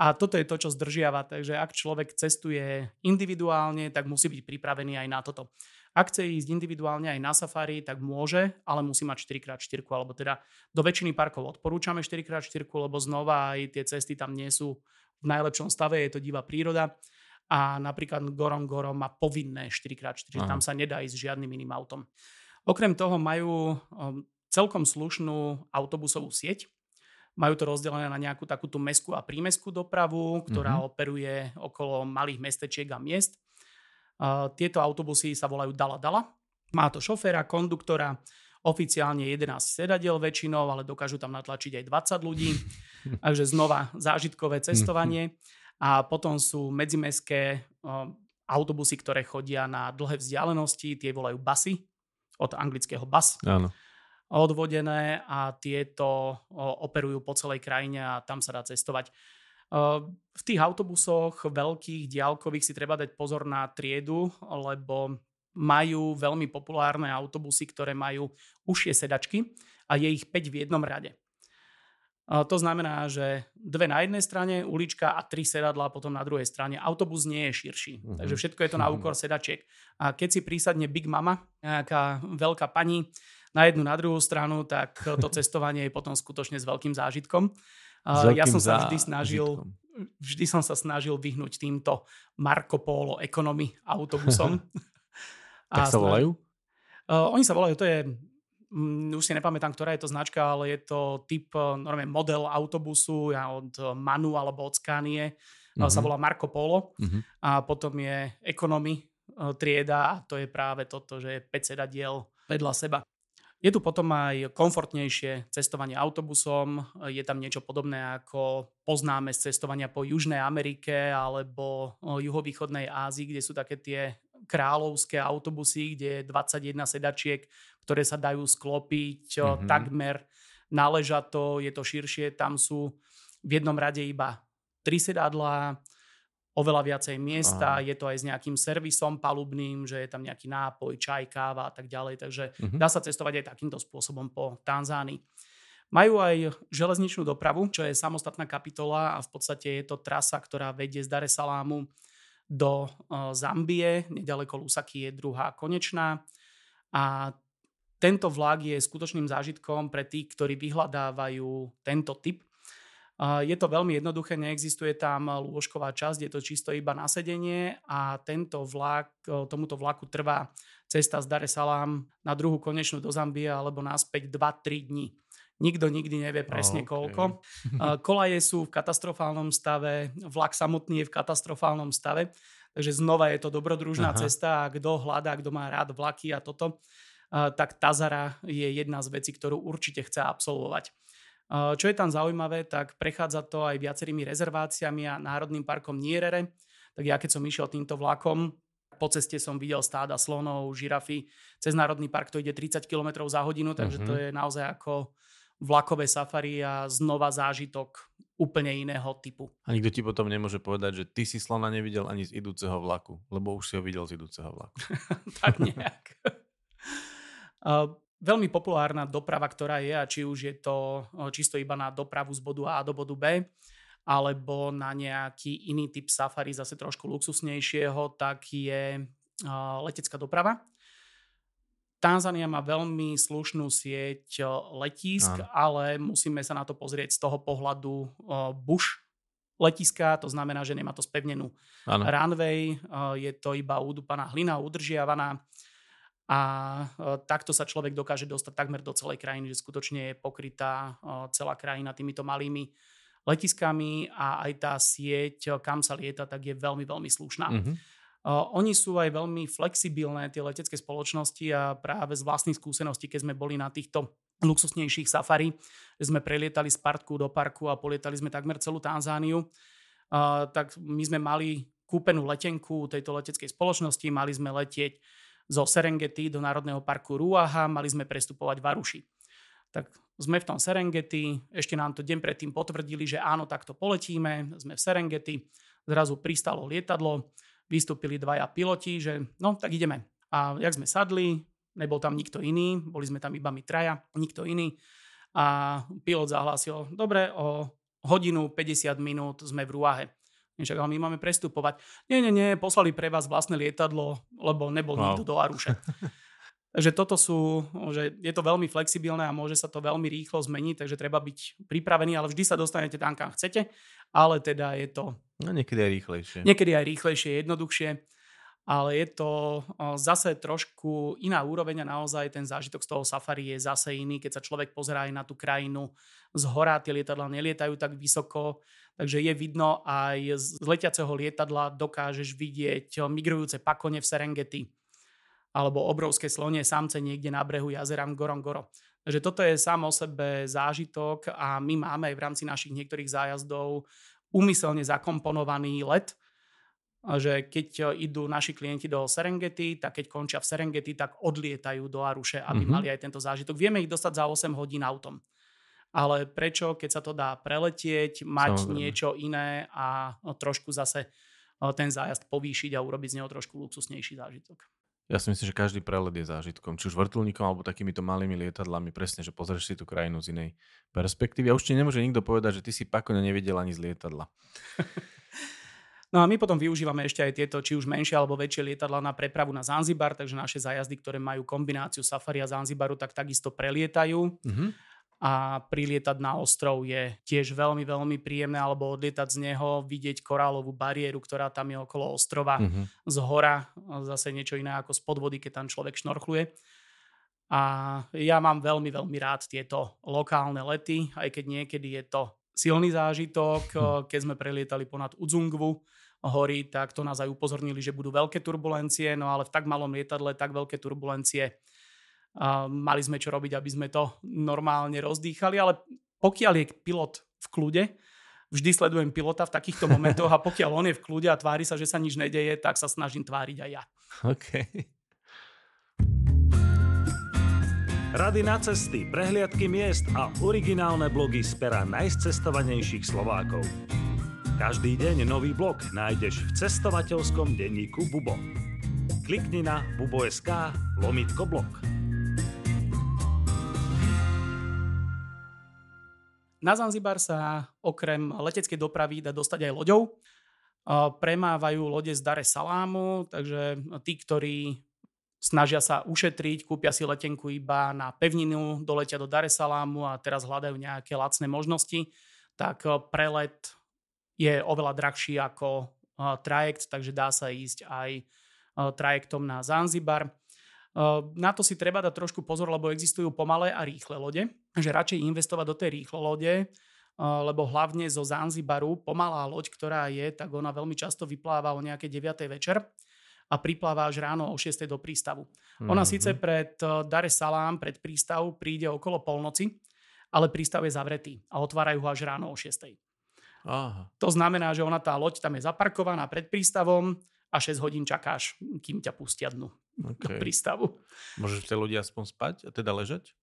A toto je to, čo zdržiava. Takže ak človek cestuje individuálne, tak musí byť pripravený aj na toto. Ak chce ísť individuálne aj na safari, tak môže, ale musí mať 4x4, alebo teda do väčšiny parkov odporúčame 4x4, lebo znova aj tie cesty tam nie sú v najlepšom stave, je to divá príroda. A napríklad Gorom Gorom má povinné 4x4, Aha. tam sa nedá ísť žiadnym iným autom. Okrem toho majú um, celkom slušnú autobusovú sieť. Majú to rozdelené na nejakú takú tú meskú a prímeskú dopravu, ktorá mm-hmm. operuje okolo malých mestečiek a miest. Uh, tieto autobusy sa volajú Dala Dala. Má to šoféra, konduktora, oficiálne 11 sedadiel väčšinou, ale dokážu tam natlačiť aj 20 ľudí. Takže znova zážitkové cestovanie. A potom sú medzimestské uh, autobusy, ktoré chodia na dlhé vzdialenosti, tie volajú basy, od anglického bus. Áno odvodené a tieto operujú po celej krajine a tam sa dá cestovať. V tých autobusoch veľkých, diálkových si treba dať pozor na triedu, lebo majú veľmi populárne autobusy, ktoré majú užšie sedačky a je ich 5 v jednom rade. To znamená, že dve na jednej strane, ulička a tri sedadlá potom na druhej strane. Autobus nie je širší, uh-huh. takže všetko je to na úkor sedačiek. A keď si prísadne Big Mama, nejaká veľká pani, na jednu, na druhú stranu, tak to cestovanie je potom skutočne s veľkým zážitkom. Uh, ja som sa vždy snažil, vždy som sa snažil vyhnúť týmto Marco Polo Economy autobusom. tak sa volajú? Uh, oni sa volajú, to je Mm, už si nepamätám, ktorá je to značka, ale je to typ, eh, normálne model autobusu ja od Manu alebo od Scanie. Uh-huh. Sa mhm. volá Marco Polo. Uh-huh. A potom je Economy eh, trieda a to je práve toto, že je 5 sedadiel vedľa seba. Je tu potom aj komfortnejšie cestovanie autobusom. Je tam niečo podobné ako poznáme z cestovania po Južnej Amerike alebo juhovýchodnej Ázii, kde sú také tie kráľovské autobusy, kde je 21 sedačiek, ktoré sa dajú sklopiť mm-hmm. takmer naležato, je to širšie, tam sú v jednom rade iba tri sedadlá, oveľa viacej miesta, Aha. je to aj s nejakým servisom palubným, že je tam nejaký nápoj, čaj, káva a tak ďalej, takže mm-hmm. dá sa cestovať aj takýmto spôsobom po Tanzánii. Majú aj železničnú dopravu, čo je samostatná kapitola a v podstate je to trasa, ktorá vedie z Dar es Salamu do Zambie, nedaleko Lusaky je druhá konečná a tento vlak je skutočným zážitkom pre tých, ktorí vyhľadávajú tento typ. Je to veľmi jednoduché, neexistuje tam lôžková časť, je to čisto iba na sedenie a tento vlak, tomuto vlaku trvá cesta z Dar es Salaam na druhú konečnú do Zambie alebo naspäť 2-3 dní. Nikto nikdy nevie presne okay. koľko. Kolaje sú v katastrofálnom stave, vlak samotný je v katastrofálnom stave, takže znova je to dobrodružná Aha. cesta a kto hľadá, kto má rád vlaky a toto, tak Tazara je jedna z vecí, ktorú určite chce absolvovať. Čo je tam zaujímavé, tak prechádza to aj viacerými rezerváciami a Národným parkom Nierere. Tak ja keď som išiel týmto vlakom, po ceste som videl stáda slonov, žirafy. Cez Národný park to ide 30 km za hodinu, takže uh-huh. to mhm. je naozaj ako vlakové safari a znova zážitok úplne iného typu. A nikto ti potom nemôže povedať, že ty si slona nevidel ani z idúceho vlaku, lebo už si ho videl z idúceho vlaku. tak nejak. veľmi populárna doprava, ktorá je, a či už je to čisto iba na dopravu z bodu A do bodu B, alebo na nejaký iný typ safari, zase trošku luxusnejšieho, tak je letecká doprava. Tanzania má veľmi slušnú sieť letísk, Áno. ale musíme sa na to pozrieť z toho pohľadu bush letiska, to znamená, že nemá to spevnenú Áno. runway, je to iba udúpaná hlina, udržiavaná a takto sa človek dokáže dostať takmer do celej krajiny, že skutočne je pokrytá celá krajina týmito malými letiskami a aj tá sieť, kam sa lieta, tak je veľmi, veľmi slušná. Mm-hmm. Oni sú aj veľmi flexibilné, tie letecké spoločnosti a práve z vlastných skúseností, keď sme boli na týchto luxusnejších safari, sme prelietali z parku do parku a polietali sme takmer celú Tanzániu, tak my sme mali kúpenú letenku tejto leteckej spoločnosti, mali sme letieť zo Serengeti do Národného parku Ruaha, mali sme prestupovať v Aruši. Tak sme v tom Serengeti, ešte nám to deň predtým potvrdili, že áno, takto poletíme, sme v Serengeti, zrazu pristalo lietadlo, vystúpili dvaja piloti, že no, tak ideme. A jak sme sadli, nebol tam nikto iný, boli sme tam iba my traja, nikto iný. A pilot zahlásil, dobre, o hodinu 50 minút sme v Ruahe. Však ale my máme prestupovať. Nie, nie, nie, poslali pre vás vlastné lietadlo, lebo nebol wow. nikto do Aruše. Takže toto sú, že je to veľmi flexibilné a môže sa to veľmi rýchlo zmeniť, takže treba byť pripravený, ale vždy sa dostanete tam, kam chcete, ale teda je to... No niekedy aj rýchlejšie. Niekedy aj rýchlejšie, jednoduchšie, ale je to zase trošku iná úroveň a naozaj ten zážitok z toho safari je zase iný, keď sa človek pozerá aj na tú krajinu z hora, tie lietadla nelietajú tak vysoko, takže je vidno aj z letiaceho lietadla dokážeš vidieť migrujúce pakone v Serengeti, alebo obrovské slonie samce niekde na brehu jazera Ngorongoro. Takže toto je sám o sebe zážitok a my máme aj v rámci našich niektorých zájazdov úmyselne zakomponovaný let, že keď idú naši klienti do Serengeti, tak keď končia v Serengeti, tak odlietajú do Aruše, aby mm-hmm. mali aj tento zážitok. Vieme ich dostať za 8 hodín autom. Ale prečo, keď sa to dá preletieť, mať Samozrejme. niečo iné a trošku zase ten zájazd povýšiť a urobiť z neho trošku luxusnejší zážitok. Ja si myslím, že každý prelet je zážitkom, či už vrtulníkom alebo takýmito malými lietadlami, presne, že pozrieš si tú krajinu z inej perspektívy. A už ti nemôže nikto povedať, že ty si pakone nevidel ani z lietadla. No a my potom využívame ešte aj tieto, či už menšie alebo väčšie lietadla na prepravu na Zanzibar, takže naše zájazdy, ktoré majú kombináciu safari a Zanzibaru, tak takisto prelietajú. Mm-hmm. A prilietať na ostrov je tiež veľmi, veľmi príjemné, alebo odlietať z neho, vidieť korálovú bariéru, ktorá tam je okolo ostrova Mhm. z hora, zase niečo iné ako z podvody, keď tam človek šnorchluje. A ja mám veľmi, veľmi rád tieto lokálne lety, aj keď niekedy je to silný zážitok. Hm. Keď sme prelietali ponad Udzungvu hory, tak to nás aj upozornili, že budú veľké turbulencie, no ale v tak malom lietadle tak veľké turbulencie a mali sme čo robiť, aby sme to normálne rozdýchali, ale pokiaľ je pilot v kľude, vždy sledujem pilota v takýchto momentoch a pokiaľ on je v kľude a tvári sa, že sa nič nedeje, tak sa snažím tváriť aj ja. OK. Rady na cesty, prehliadky miest a originálne blogy z pera najcestovanejších Slovákov. Každý deň nový blog nájdeš v cestovateľskom denníku Bubo. Klikni na bubo.sk lomitko blog. Na Zanzibar sa okrem leteckej dopravy dá dostať aj loďou. Premávajú lode z Dare Salámu, takže tí, ktorí snažia sa ušetriť, kúpia si letenku iba na pevninu, doletia do Dare Salámu a teraz hľadajú nejaké lacné možnosti, tak eh, prelet je oveľa drahší ako eh, trajekt, takže dá sa ísť aj eh, trajektom na Zanzibar. Na to si treba dať trošku pozor, lebo existujú pomalé a rýchle lode. Že radšej investovať do tej rýchle lode, uh, lebo hlavne zo Zanzibaru pomalá loď, ktorá je, tak ona veľmi často vypláva o nejaké 9. večer a pripláva až ráno o 6. do prístavu. Ona Mhm. síce pred uh, Dar es Salaam, pred prístav, príde okolo polnoci, ale prístav je zavretý a otvárajú ho až ráno o 6. Aha. To znamená, že ona tá loď tam je zaparkovaná pred prístavom a 6 hodín čakáš, kým ťa pustia dnu do Okay. prístavu. Môžeš tie ľudia aspoň spať a teda ležať?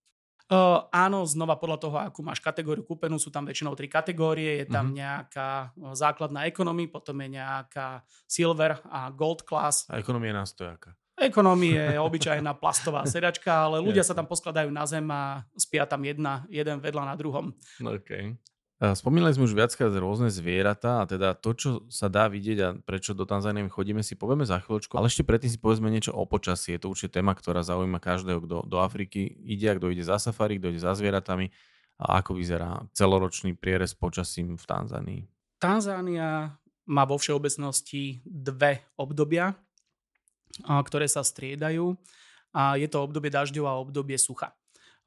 Uh, áno, znova podľa toho, akú máš kategóriu kúpenú, sú tam väčšinou tri kategórie. Je tam Mhm. nejaká základná economy, potom je nejaká silver a gold class. A ekonomia je na stojáka. Economy je obyčajná plastová sedačka, ale ľudia sa tam poskladajú na zem a spia tam jedna, jeden vedľa na druhom. OK. Spomínali sme už viackrát rôzne zvieratá a teda to, čo sa dá vidieť a prečo do Tanzánie chodíme, si povieme za chvíľočku, ale ešte predtým si povedzme niečo o počasí. Je to určite téma, ktorá zaujíma každého, kto do Afriky ide a kto ide za safari, kto ide za zvieratami a ako vyzerá celoročný prierez počasím v Tanzánii. Tanzánia má vo všeobecnosti dve obdobia, ktoré sa striedajú. A je to obdobie dažďov a obdobie sucha.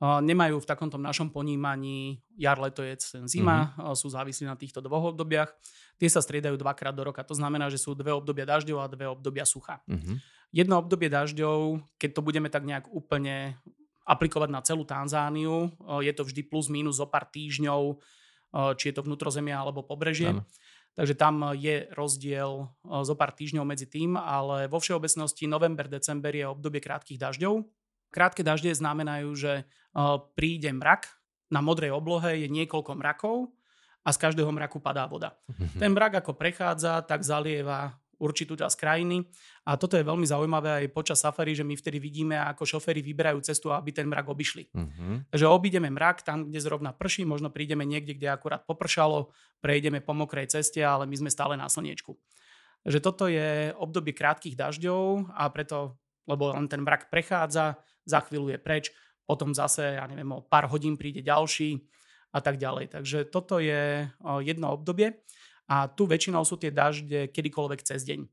Nemajú v takomto našom ponímaní jar, leto, jesen, zima, mm-hmm. sú závislí na týchto dvoch obdobiach. Tie sa striedajú dvakrát do roka. To znamená, že sú dve obdobia dažďov a dve obdobia sucha. Mhm. Jedno obdobie dažďov, keď to budeme tak nejak úplne aplikovať na celú Tanzániu, je to vždy plus minus zo pár týždňov, či je to vnútrozemie alebo pobrežie. Áno. Takže tam je rozdiel zo pár týždňov medzi tým, ale vo všeobecnosti november, december je obdobie krátkých dažďov. Krátke dažde znamenajú, že príde mrak, na modrej oblohe je niekoľko mrakov a z každého mraku padá voda. Mhm. Ten mrak ako prechádza, tak zalieva určitú časť krajiny a toto je veľmi zaujímavé aj počas safari, že my vtedy vidíme, ako šoféry vyberajú cestu, aby ten mrak obišli. Mhm. Takže obídeme mrak tam, kde zrovna prší, možno prídeme niekde, kde akurát popršalo, prejdeme po mokrej ceste, ale my sme stále na slniečku. Takže toto je obdobie krátkých dažďov a preto, lebo len ten mrak prechádza, za chvíľu je preč, potom zase, ja neviem, o pár hodín príde ďalší a tak ďalej. Takže toto je jedno obdobie a tu väčšinou sú tie dažde kedykoľvek cez deň.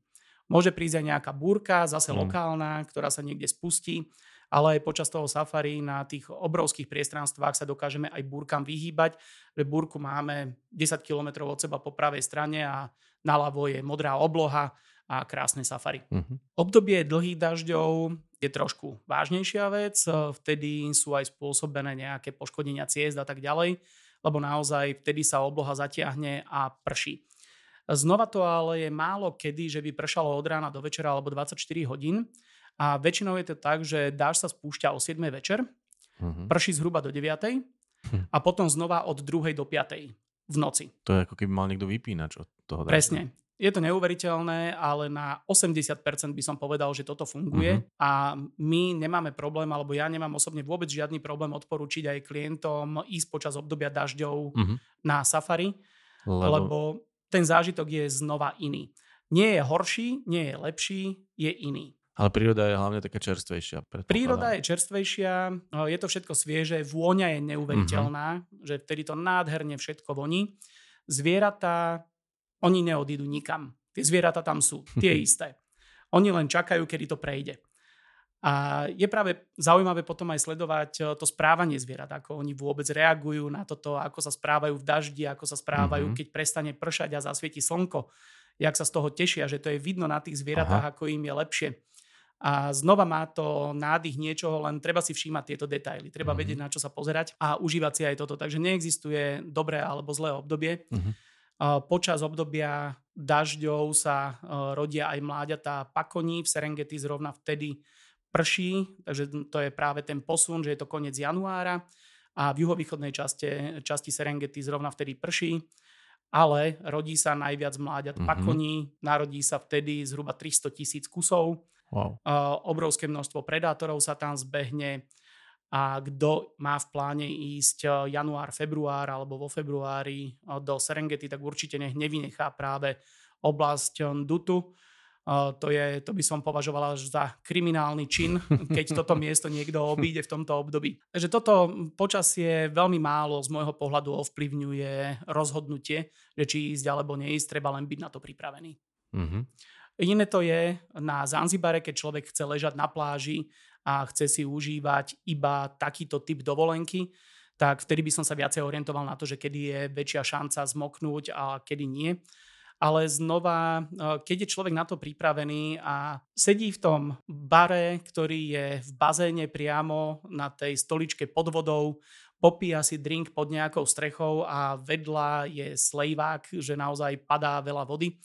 Môže prísť aj nejaká búrka, zase Mm. lokálna, ktorá sa niekde spustí, ale aj počas toho safari na tých obrovských priestranstvách sa dokážeme aj búrkam vyhýbať. Že búrku máme 10 km od seba po pravej strane a naľavo je modrá obloha a krásne safari. Mhm. Obdobie dlhých dažďov je trošku vážnejšia vec, e, vtedy sú aj spôsobené nejaké poškodenia ciest a tak ďalej, lebo naozaj vtedy sa obloha zatiahne a prší. Znova to ale je málo kedy, že by pršalo od rána do večera alebo 24 hodín a väčšinou je to tak, že dáž sa spúšťa o 7 večer, Mhm. prší zhruba do 9 Hm. a potom znova od 2 do 5 v noci. To je ako keby mal niekto vypínač od toho. Presne. Je to neuveriteľné, ale na 80% by som povedal, že toto funguje Mhm. a my nemáme problém, alebo ja nemám osobne vôbec žiadny problém odporúčiť aj klientom ísť počas obdobia dažďov Mhm. na safari, Lebo... lebo ten zážitok je znova iný. Nie je horší, nie je lepší, je iný. Ale príroda je hlavne taká čerstvejšia. Príroda je čerstvejšia, je to všetko svieže, vôňa je neuveriteľná, uh-huh. že vtedy to nádherne všetko voní. Zvieratá, oni neodídu nikam. Tie zvieratá tam sú, tie isté. Oni len čakajú, kedy to prejde. A je práve zaujímavé potom aj sledovať eh, to správanie zvierat, ako oni vôbec reagujú na toto, ako sa správajú v daždi, ako sa správajú, mm-hmm. keď prestane pršať a zasvieti slnko. Jak sa z toho tešia, že to je vidno na tých zvieratách, Aha. ako im je lepšie. A znova má to nádych niečoho, len treba si všímať tieto detaily. Treba mm-hmm. vedieť, na čo sa pozerať a užívať si aj toto. Takže neexistuje dobré alebo zlé obdobie. Mm-hmm. Počas obdobia dažďov sa eh, rodia aj mláďatá pakoní. V Serengeti zrovna vtedy prší, takže to je práve ten posun, že je to koniec januára a v juhovýchodnej časti, časti Serengeti zrovna vtedy prší, ale rodí sa najviac mláďat mm-hmm. pakoní, narodí sa vtedy zhruba 300 tisíc kusov, wow. obrovské množstvo predátorov sa tam zbehne a kto má v pláne ísť január, február alebo vo februári do Serengeti, tak určite nech nevynechá práve oblasť Dutu, to, je, to by som považovala za kriminálny čin, keď toto miesto niekto obíde v tomto období. Takže toto počasie veľmi málo z môjho pohľadu ovplyvňuje rozhodnutie, že či ísť alebo neísť, treba len byť na to pripravený. Mm-hmm. Iné to je na Zanzibare, keď človek chce ležať na pláži a chce si užívať iba takýto typ dovolenky, tak vtedy by som sa viacej orientoval na to, že kedy je väčšia šanca zmoknúť a kedy nie. Ale znova, e, keď je človek na to pripravený a sedí v tom bare, ktorý je v bazéne priamo na tej stoličke pod vodou, popíja si drink pod nejakou strechou a vedľa je slejvák, že naozaj padá veľa vody,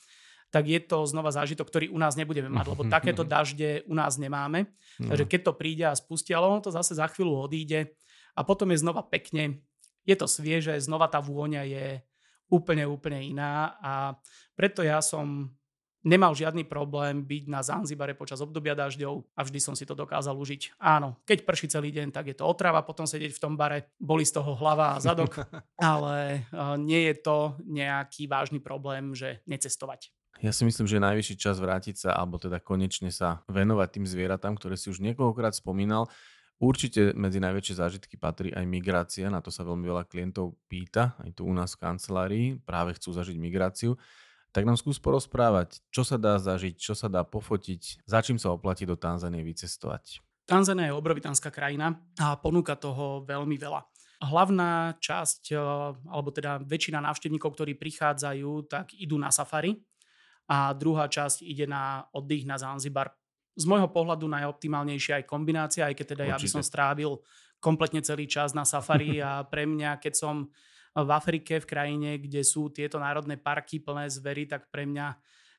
tak je to znova zážitok, ktorý u nás nebudeme mať, lebo takéto dažde u nás nemáme. No. Takže keď to príde a spustí, ale ono to zase za chvíľu odíde a potom je znova pekne, je to svieže, znova tá vôňa je úplne, úplne iná a preto ja som nemal žiadny problém byť na Zanzibare počas obdobia dažďov a vždy som si to dokázal užiť. Áno, keď prší celý deň, tak je to otrava potom sedieť v tom bare, boli z toho hlava a zadok, ale nie je to nejaký vážny problém, že necestovať. Ja si myslím, že je najvyšší čas vrátiť sa, alebo teda konečne sa venovať tým zvieratám, ktoré si už niekoľkokrát spomínal. Určite medzi najväčšie zážitky patrí aj migrácia, na to sa veľmi veľa klientov pýta, aj tu u nás v kancelárii, práve chcú zažiť migráciu. Tak nám skús porozprávať, čo sa dá zažiť, čo sa dá pofotiť, za čím sa oplatí do Tanzanie vycestovať. Tanzania je obrovitánska krajina a ponúka toho veľmi veľa. Hlavná časť, alebo teda väčšina návštevníkov, ktorí prichádzajú, tak idú na safari a druhá časť ide na oddych na Zanzibar z môjho pohľadu najoptimálnejšia aj kombinácia, aj keď teda Určite. ja by som strávil kompletne celý čas na safari a pre mňa, keď som v Afrike, v krajine, kde sú tieto národné parky plné zvery, tak pre mňa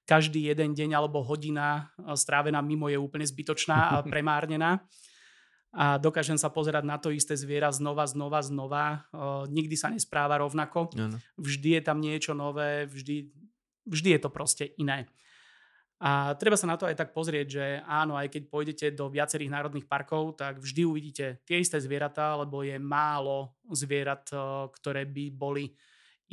každý jeden deň alebo hodina strávená mimo je úplne zbytočná a premárnená. A dokážem sa pozerať na to isté zviera znova, znova, znova. nikdy sa nespráva rovnako. Vždy je tam niečo nové, vždy, vždy je to proste iné. A treba sa na to aj tak pozrieť, že áno, aj keď pôjdete do viacerých národných parkov, tak vždy uvidíte tie isté zvieratá, lebo je málo zvierat, eh, ktoré by boli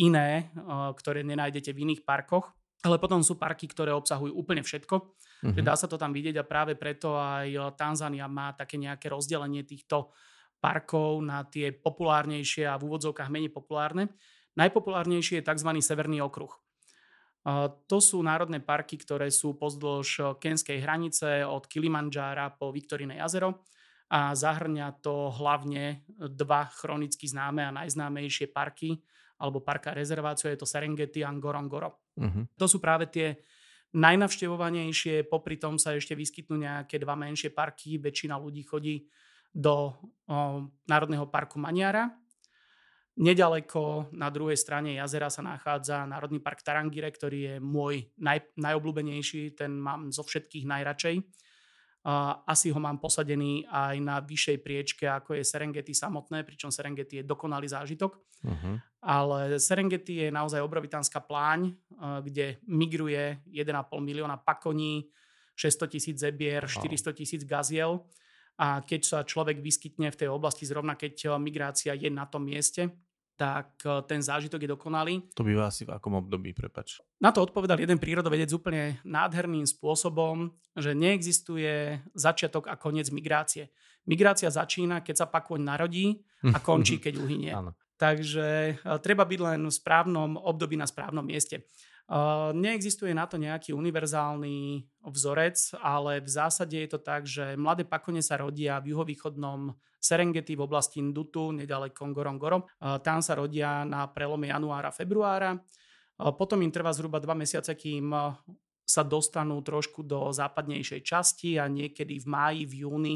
iné, eh, ktoré nenájdete v iných parkoch. Ale potom sú parky, ktoré obsahujú úplne všetko. Mm-hmm. Dá sa to tam vidieť a práve preto aj eh, Tanzania má také nejaké rozdelenie týchto parkov na tie populárnejšie a v úvodzovkách menej populárne. Najpopulárnejší je tzv. severný okruh. To sú národné parky, ktoré sú pozdĺž kenskej hranice od Kilimanjára po Viktoriné jazero a zahrňa to hlavne dva chronicky známe a najznámejšie parky alebo parka rezerváciu, je to Serengeti a Ngorongoro. Uh-huh. To sú práve tie najnavštevovanejšie, popri tom sa ešte vyskytnú nejaké dva menšie parky, väčšina ľudí chodí do o, Národného parku Maniara, Nedaleko na druhej strane jazera sa nachádza Národný park Tarangire, ktorý je môj naj, najobľúbenejší, ten mám zo všetkých najradšej. Asi ho mám posadený aj na vyššej priečke, ako je Serengeti samotné, pričom Serengeti je dokonalý zážitok. Uh-huh. Ale Serengeti je naozaj obrovitánska pláň, uh, kde migruje 1,5 milióna pakoní, 600 tisíc zebier, wow. 400 tisíc gaziel a keď sa človek vyskytne v tej oblasti, zrovna keď migrácia je na tom mieste, tak e, ten zážitok je dokonalý. To býva asi v akom období, prepač. Na to odpovedal jeden prírodovedec úplne nádherným spôsobom, že neexistuje začiatok a koniec migrácie. Migrácia začína, keď sa pakoň narodí a končí, keď uhynie. Áno. Takže e, treba byť len v správnom období na správnom mieste. Neexistuje na to nejaký univerzálny vzorec, ale v zásade je to tak, že mladé pakone sa rodia v juhovýchodnom Serengeti v oblasti Ndutu, nedaleko Ngorongoro. Tam sa rodia na prelome januára, februára. Potom im trvá zhruba dva mesiace, kým sa dostanú trošku do západnejšej časti a niekedy v máji, v júni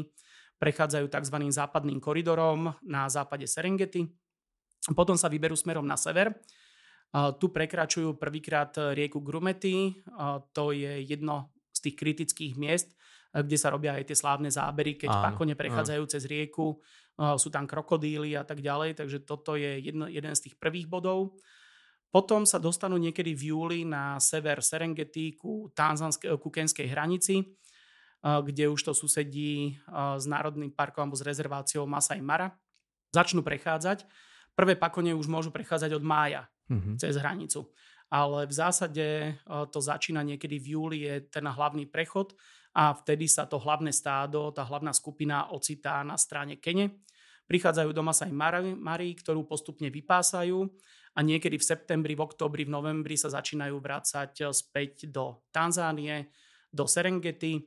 prechádzajú tzv. západným koridorom na západe Serengeti. Potom sa vyberú smerom na sever tu prekračujú prvýkrát rieku Grumety, to je jedno z tých kritických miest, kde sa robia aj tie slávne zábery, keď áno, pakone prechádzajú áno. cez rieku, sú tam krokodíly a tak ďalej, takže toto je jedno, jeden z tých prvých bodov. Potom sa dostanú niekedy v júli na sever Serengeti ku, ku kenskej hranici, kde už to susedí s Národným parkom alebo s rezerváciou Masai Mara. Začnú prechádzať. Prvé pakone už môžu prechádzať od mája mm-hmm. cez hranicu. Ale v zásade e, to začína niekedy v júli, je ten hlavný prechod a vtedy sa to hlavné stádo, tá hlavná skupina ocitá na strane Kene. Prichádzajú do Masai Mari, ktorú postupne vypásajú a niekedy v septembri, v oktobri, v novembri sa začínajú vrácať e, späť do Tanzánie, do Serengeti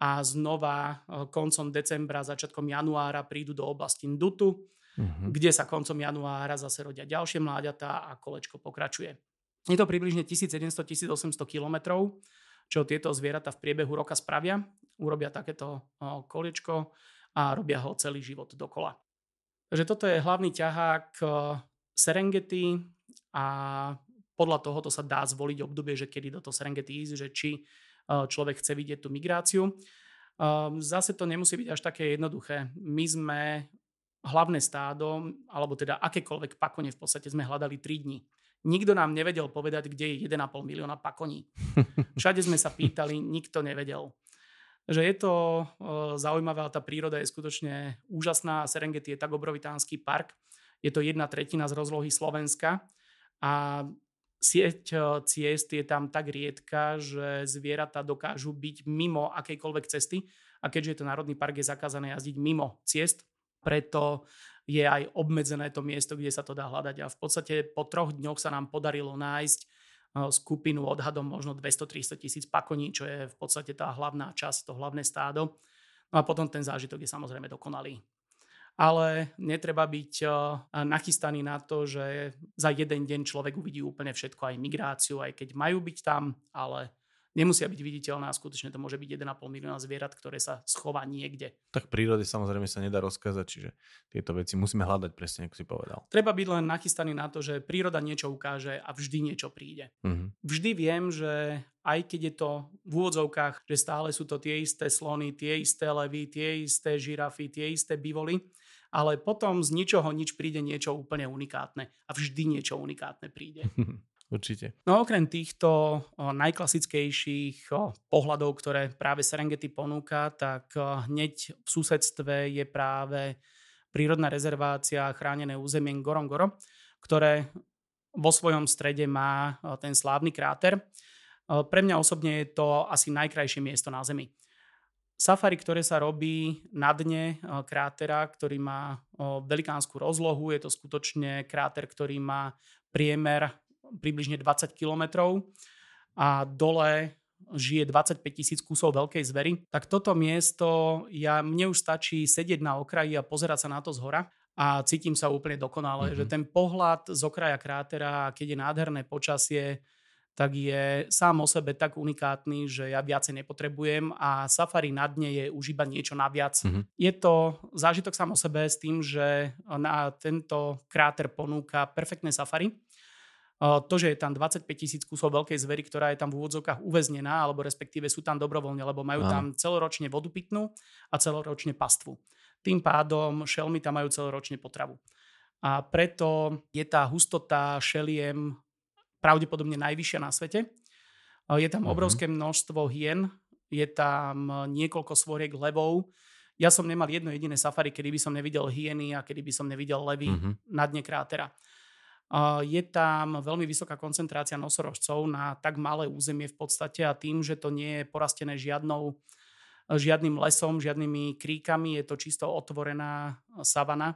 a znova e, koncom decembra, začiatkom januára prídu do oblasti Ndutu, uh-huh. kde sa koncom januára zase rodia ďalšie mláďatá a kolečko pokračuje. Je to približne 1700-1800 kilometrov, čo tieto zvieratá v priebehu roka spravia. Urobia takéto kolečko a robia ho celý život dokola. Takže toto je hlavný ťahák Serengeti a podľa tohoto sa dá zvoliť obdobie, že kedy do toho Serengeti ísť, že či človek chce vidieť tú migráciu. Zase to nemusí byť až také jednoduché. My sme hlavné stádo, alebo teda akékoľvek pakone v podstate sme hľadali 3 dní. Nikto nám nevedel povedať, kde je 1,5 milióna pakoní. Všade sme sa pýtali, nikto nevedel. Že je to e, zaujímavé, tá príroda je skutočne úžasná. Serengeti je tak obrovitánsky park. Je to jedna tretina z rozlohy Slovenska a sieť ciest je tam tak riedka, že zvieratá dokážu byť mimo akejkoľvek cesty a keďže je to národný park, je zakázané jazdiť mimo ciest, preto je aj obmedzené to miesto, kde sa to dá hľadať. A v podstate po troch dňoch sa nám podarilo nájsť eh, skupinu odhadom možno 200-300 tisíc pakoní, čo je v podstate tá hlavná časť, to hlavné stádo. No a potom ten zážitok je samozrejme dokonalý. Ale netreba byť eh, nachystaný na to, že za jeden deň človek uvidí úplne všetko, aj migráciu, aj keď majú byť tam, ale nemusia byť viditeľné a skutočne to môže byť 1,5 milióna zvierat, ktoré sa schová niekde. Tak v prírode samozrejme sa nedá rozkázať, čiže tieto veci musíme hľadať presne, ako si povedal. Treba byť len nachystaný na to, že príroda niečo ukáže a vždy niečo príde. Uh-huh. Vždy viem, že aj keď je to v úvodzovkách, že stále sú to tie isté slony, tie isté levy, tie isté žirafy, tie isté bivoly, ale potom z ničoho nič príde niečo úplne unikátne a vždy niečo unikátne príde. Určite. No okrem týchto o, najklasickejších o, pohľadov, ktoré práve Serengeti ponúka, tak o, hneď v susedstve je práve prírodná rezervácia chránené územie Ngorongoro, ktoré vo svojom strede má ten slávny kráter. Pre mňa osobne je to asi najkrajšie miesto na Zemi. Safari, ktoré sa robí na dne krátera, ktorý má velikánsku rozlohu, je to skutočne kráter, ktorý má priemer približne 20 kilometrov a dole žije 25 tisíc kusov veľkej zvery, tak toto miesto, ja, mne už stačí sedieť na okraji a pozerať sa na to z hora a cítim sa úplne dokonale, mm-hmm. že ten pohľad z okraja krátera, keď je nádherné počasie, tak je sám o sebe tak unikátny, že ja viacej nepotrebujem a safari na dne je už iba niečo naviac. Mm-hmm. Je to zážitok sám o sebe s tým, že na tento kráter ponúka perfektné safari, to, že je tam 25 tisíc kusov veľkej zvery, ktorá je tam v úvodzovkách uväznená, alebo respektíve sú tam dobrovoľne, lebo majú Aha. tam celoročne vodu pitnú a celoročne pastvu. Tým pádom šelmy tam majú celoročne potravu. A preto je tá hustota šeliem pravdepodobne najvyššia na svete. Je tam uh-huh. obrovské množstvo hien, je tam niekoľko svoriek levov. Ja som nemal jedno jediné safari, kedy by som nevidel hieny a kedy by som nevidel levy uh-huh. na dne krátera. Je tam veľmi vysoká koncentrácia nosorožcov na tak malé územie v podstate a tým, že to nie je porastené žiadnou, žiadnym lesom, žiadnymi kríkami, je to čisto otvorená savana,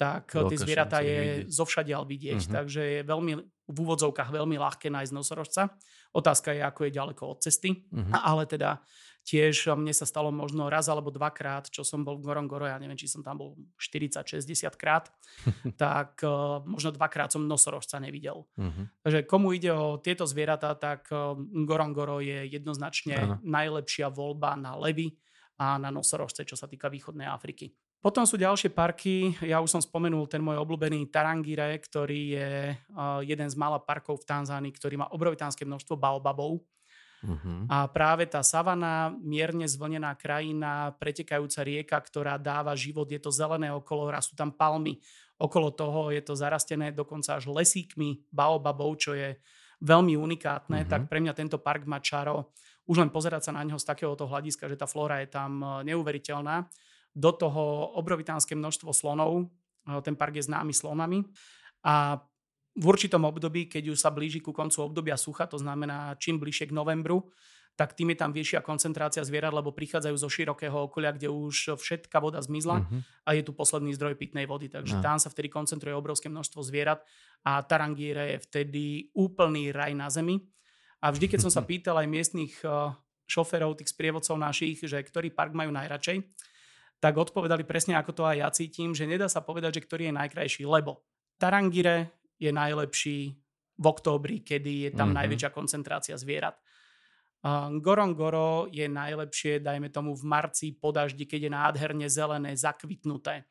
tak Veľká tie zvieratá je zovšadiaľ vidieť. Uh-huh. Takže je veľmi, v úvodzovkách veľmi ľahké nájsť nosorožca. Otázka je, ako je ďaleko od cesty. Uh-huh. Ale teda tiež mne sa stalo možno raz alebo dvakrát, čo som bol v Gorongoro, ja neviem, či som tam bol 40-60 krát, tak uh, možno dvakrát som nosorožca nevidel. Uh-huh. Takže komu ide o tieto zvieratá, tak uh, Gorongoro je jednoznačne uh-huh. najlepšia voľba na levy a na nosorožce, čo sa týka východnej Afriky. Potom sú ďalšie parky, ja už som spomenul ten môj obľúbený Tarangire, ktorý je uh, jeden z mála parkov v Tanzánii, ktorý má obrovitánske množstvo baobabov. Uh-huh. A práve tá savana, mierne zvlnená krajina, pretekajúca rieka, ktorá dáva život, je to zelené okolo, sú tam palmy. Okolo toho je to zarastené dokonca až lesíkmi baobabov, čo je veľmi unikátne, uh-huh. tak pre mňa tento park má čaro. Už len pozerať sa na neho z takéhoto hľadiska, že tá flóra je tam neuveriteľná do toho obrovitánske množstvo slonov. Ten park je známy slonami. A v určitom období, keď už sa blíži ku koncu obdobia sucha, to znamená čím bližšie k novembru, tak tým je tam vyššia koncentrácia zvierat, lebo prichádzajú zo širokého okolia, kde už všetká voda zmizla uh-huh. a je tu posledný zdroj pitnej vody. Takže uh-huh. tam sa vtedy koncentruje obrovské množstvo zvierat a Tarangíre je vtedy úplný raj na zemi. A vždy, keď som sa pýtal aj miestnych šoferov, tých sprievodcov našich, že ktorý park majú najradšej, tak odpovedali presne ako to aj ja cítim, že nedá sa povedať, že ktorý je najkrajší, lebo Tarangire je najlepší v októbri, kedy je tam mm-hmm. najväčšia koncentrácia zvierat. Uh, Gorongoro je najlepšie, dajme tomu v marci po daždi, keď je nádherne zelené, zakvitnuté.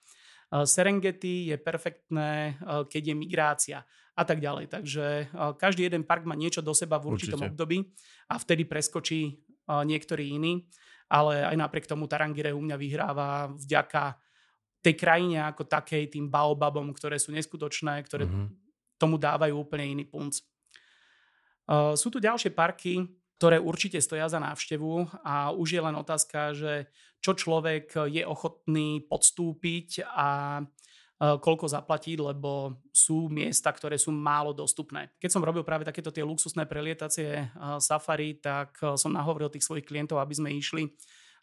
Uh, Serengeti je perfektné, uh, keď je migrácia a tak ďalej. Takže každý jeden park má niečo do seba v určitom Určite. období a vtedy preskočí niektorý iný ale aj napriek tomu Tarangire u mňa vyhráva vďaka tej krajine ako takej, tým baobabom, ktoré sú neskutočné, ktoré mm-hmm. Tomu dávajú úplne iný punc. Uh, sú tu ďalšie parky, ktoré určite stoja za návštevu a už je len otázka, že čo človek je ochotný podstúpiť a Eh, koľko zaplatiť, lebo sú miesta, ktoré sú málo dostupné. Keď som robil práve takéto tie luxusné prelietacie eh, safari, tak som nahovoril tých svojich klientov, aby sme išli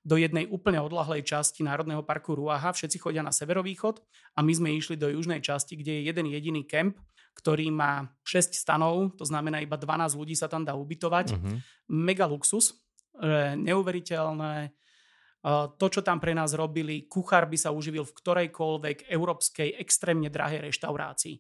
do jednej úplne odlahlej časti Národného parku Ruaha. Všetci chodia na severovýchod a my sme išli do južnej časti, kde je jeden jediný kemp, ktorý má 6 stanov, to znamená iba 12 ľudí sa tam dá ubytovať. Uh-huh. Mega luxus, neuveriteľné to, čo tam pre nás robili, kuchár by sa uživil v ktorejkoľvek európskej extrémne drahej reštaurácii.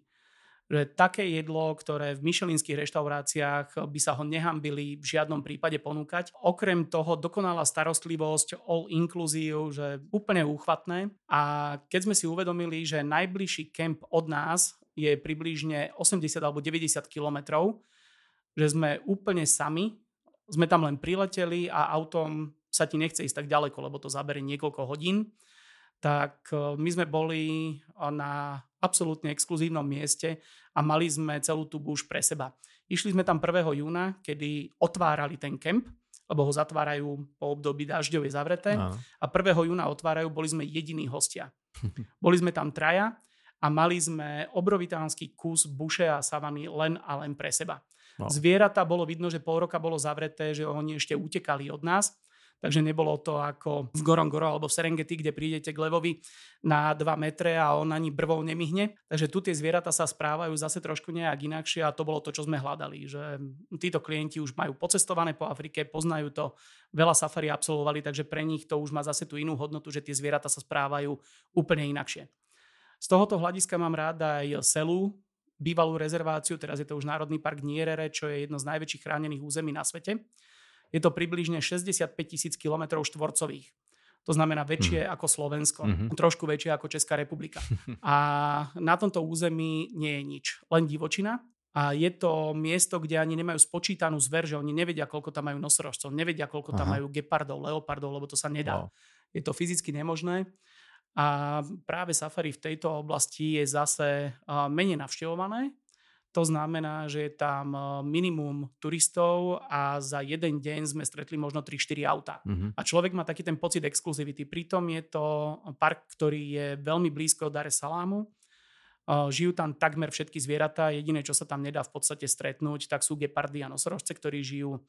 Že také jedlo, ktoré v myšelinských reštauráciách by sa ho nehambili v žiadnom prípade ponúkať. Okrem toho dokonalá starostlivosť, all inclusive, že úplne úchvatné. A keď sme si uvedomili, že najbližší kemp od nás je približne 80 alebo 90 kilometrov, že sme úplne sami, sme tam len prileteli a autom sa ti nechce ísť tak ďaleko, lebo to zabere niekoľko hodín, tak e, my sme boli na absolútne exkluzívnom mieste a mali sme celú tú búž pre seba. Išli sme tam 1. júna, kedy otvárali ten kemp, lebo ho zatvárajú po období dažďovej zavreté. No. A 1. júna otvárajú, boli sme jediní hostia. boli sme tam traja a mali sme obrovitánsky kus buše a savany len a len pre seba. No. Zvieratá bolo vidno, že pol roka bolo zavreté, že oni ešte utekali od nás Takže nebolo to ako v Gorongoro alebo v Serengeti, kde prídete k levovi na 2 metre a on ani brvou nemihne. Takže tu tie zvieratá sa správajú zase trošku nejak inakšie a to bolo to, čo sme hľadali. Že títo klienti už majú pocestované po Afrike, poznajú to, veľa safari absolvovali, takže pre nich to už má zase tú inú hodnotu, že tie zvieratá sa správajú úplne inakšie. Z tohoto hľadiska mám rád aj Selu, bývalú rezerváciu, teraz je to už Národný park Nierere, čo je jedno z najväčších chránených území na svete je to približne 65 tisíc km štvorcových. To znamená väčšie mm. ako Slovensko, mm-hmm. trošku väčšie ako Česká republika. A na tomto území nie je nič, len divočina. A je to miesto, kde ani nemajú spočítanú zver, že oni nevedia, koľko tam majú nosorožcov, nevedia, koľko tam Aha. majú gepardov, leopardov, lebo to sa nedá. Wow. Je to fyzicky nemožné. A práve safari v tejto oblasti je zase menej navštevované, to znamená, že je tam eh, minimum turistov a za jeden deň sme stretli možno 3-4 auta. Uh-huh. A človek má taký ten pocit exkluzivity. Pritom je to park, ktorý je veľmi blízko Dar es Salamu. Žijú tam takmer všetky zvieratá, jediné, čo sa tam nedá v podstate stretnúť, tak sú gepardy a nosorožce, ktorí žijú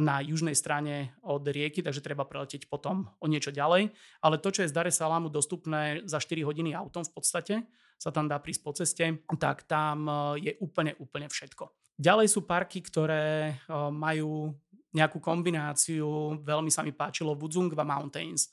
na južnej strane od rieky, takže treba preletieť potom o niečo ďalej. Ale to, čo je z Dare Salamu dostupné za 4 hodiny autom v podstate, sa tam dá prísť po ceste, tak tam e, je úplne, úplne všetko. Ďalej sú parky, ktoré e, majú nejakú kombináciu, veľmi sa mi páčilo Wudzungwa Mountains, e,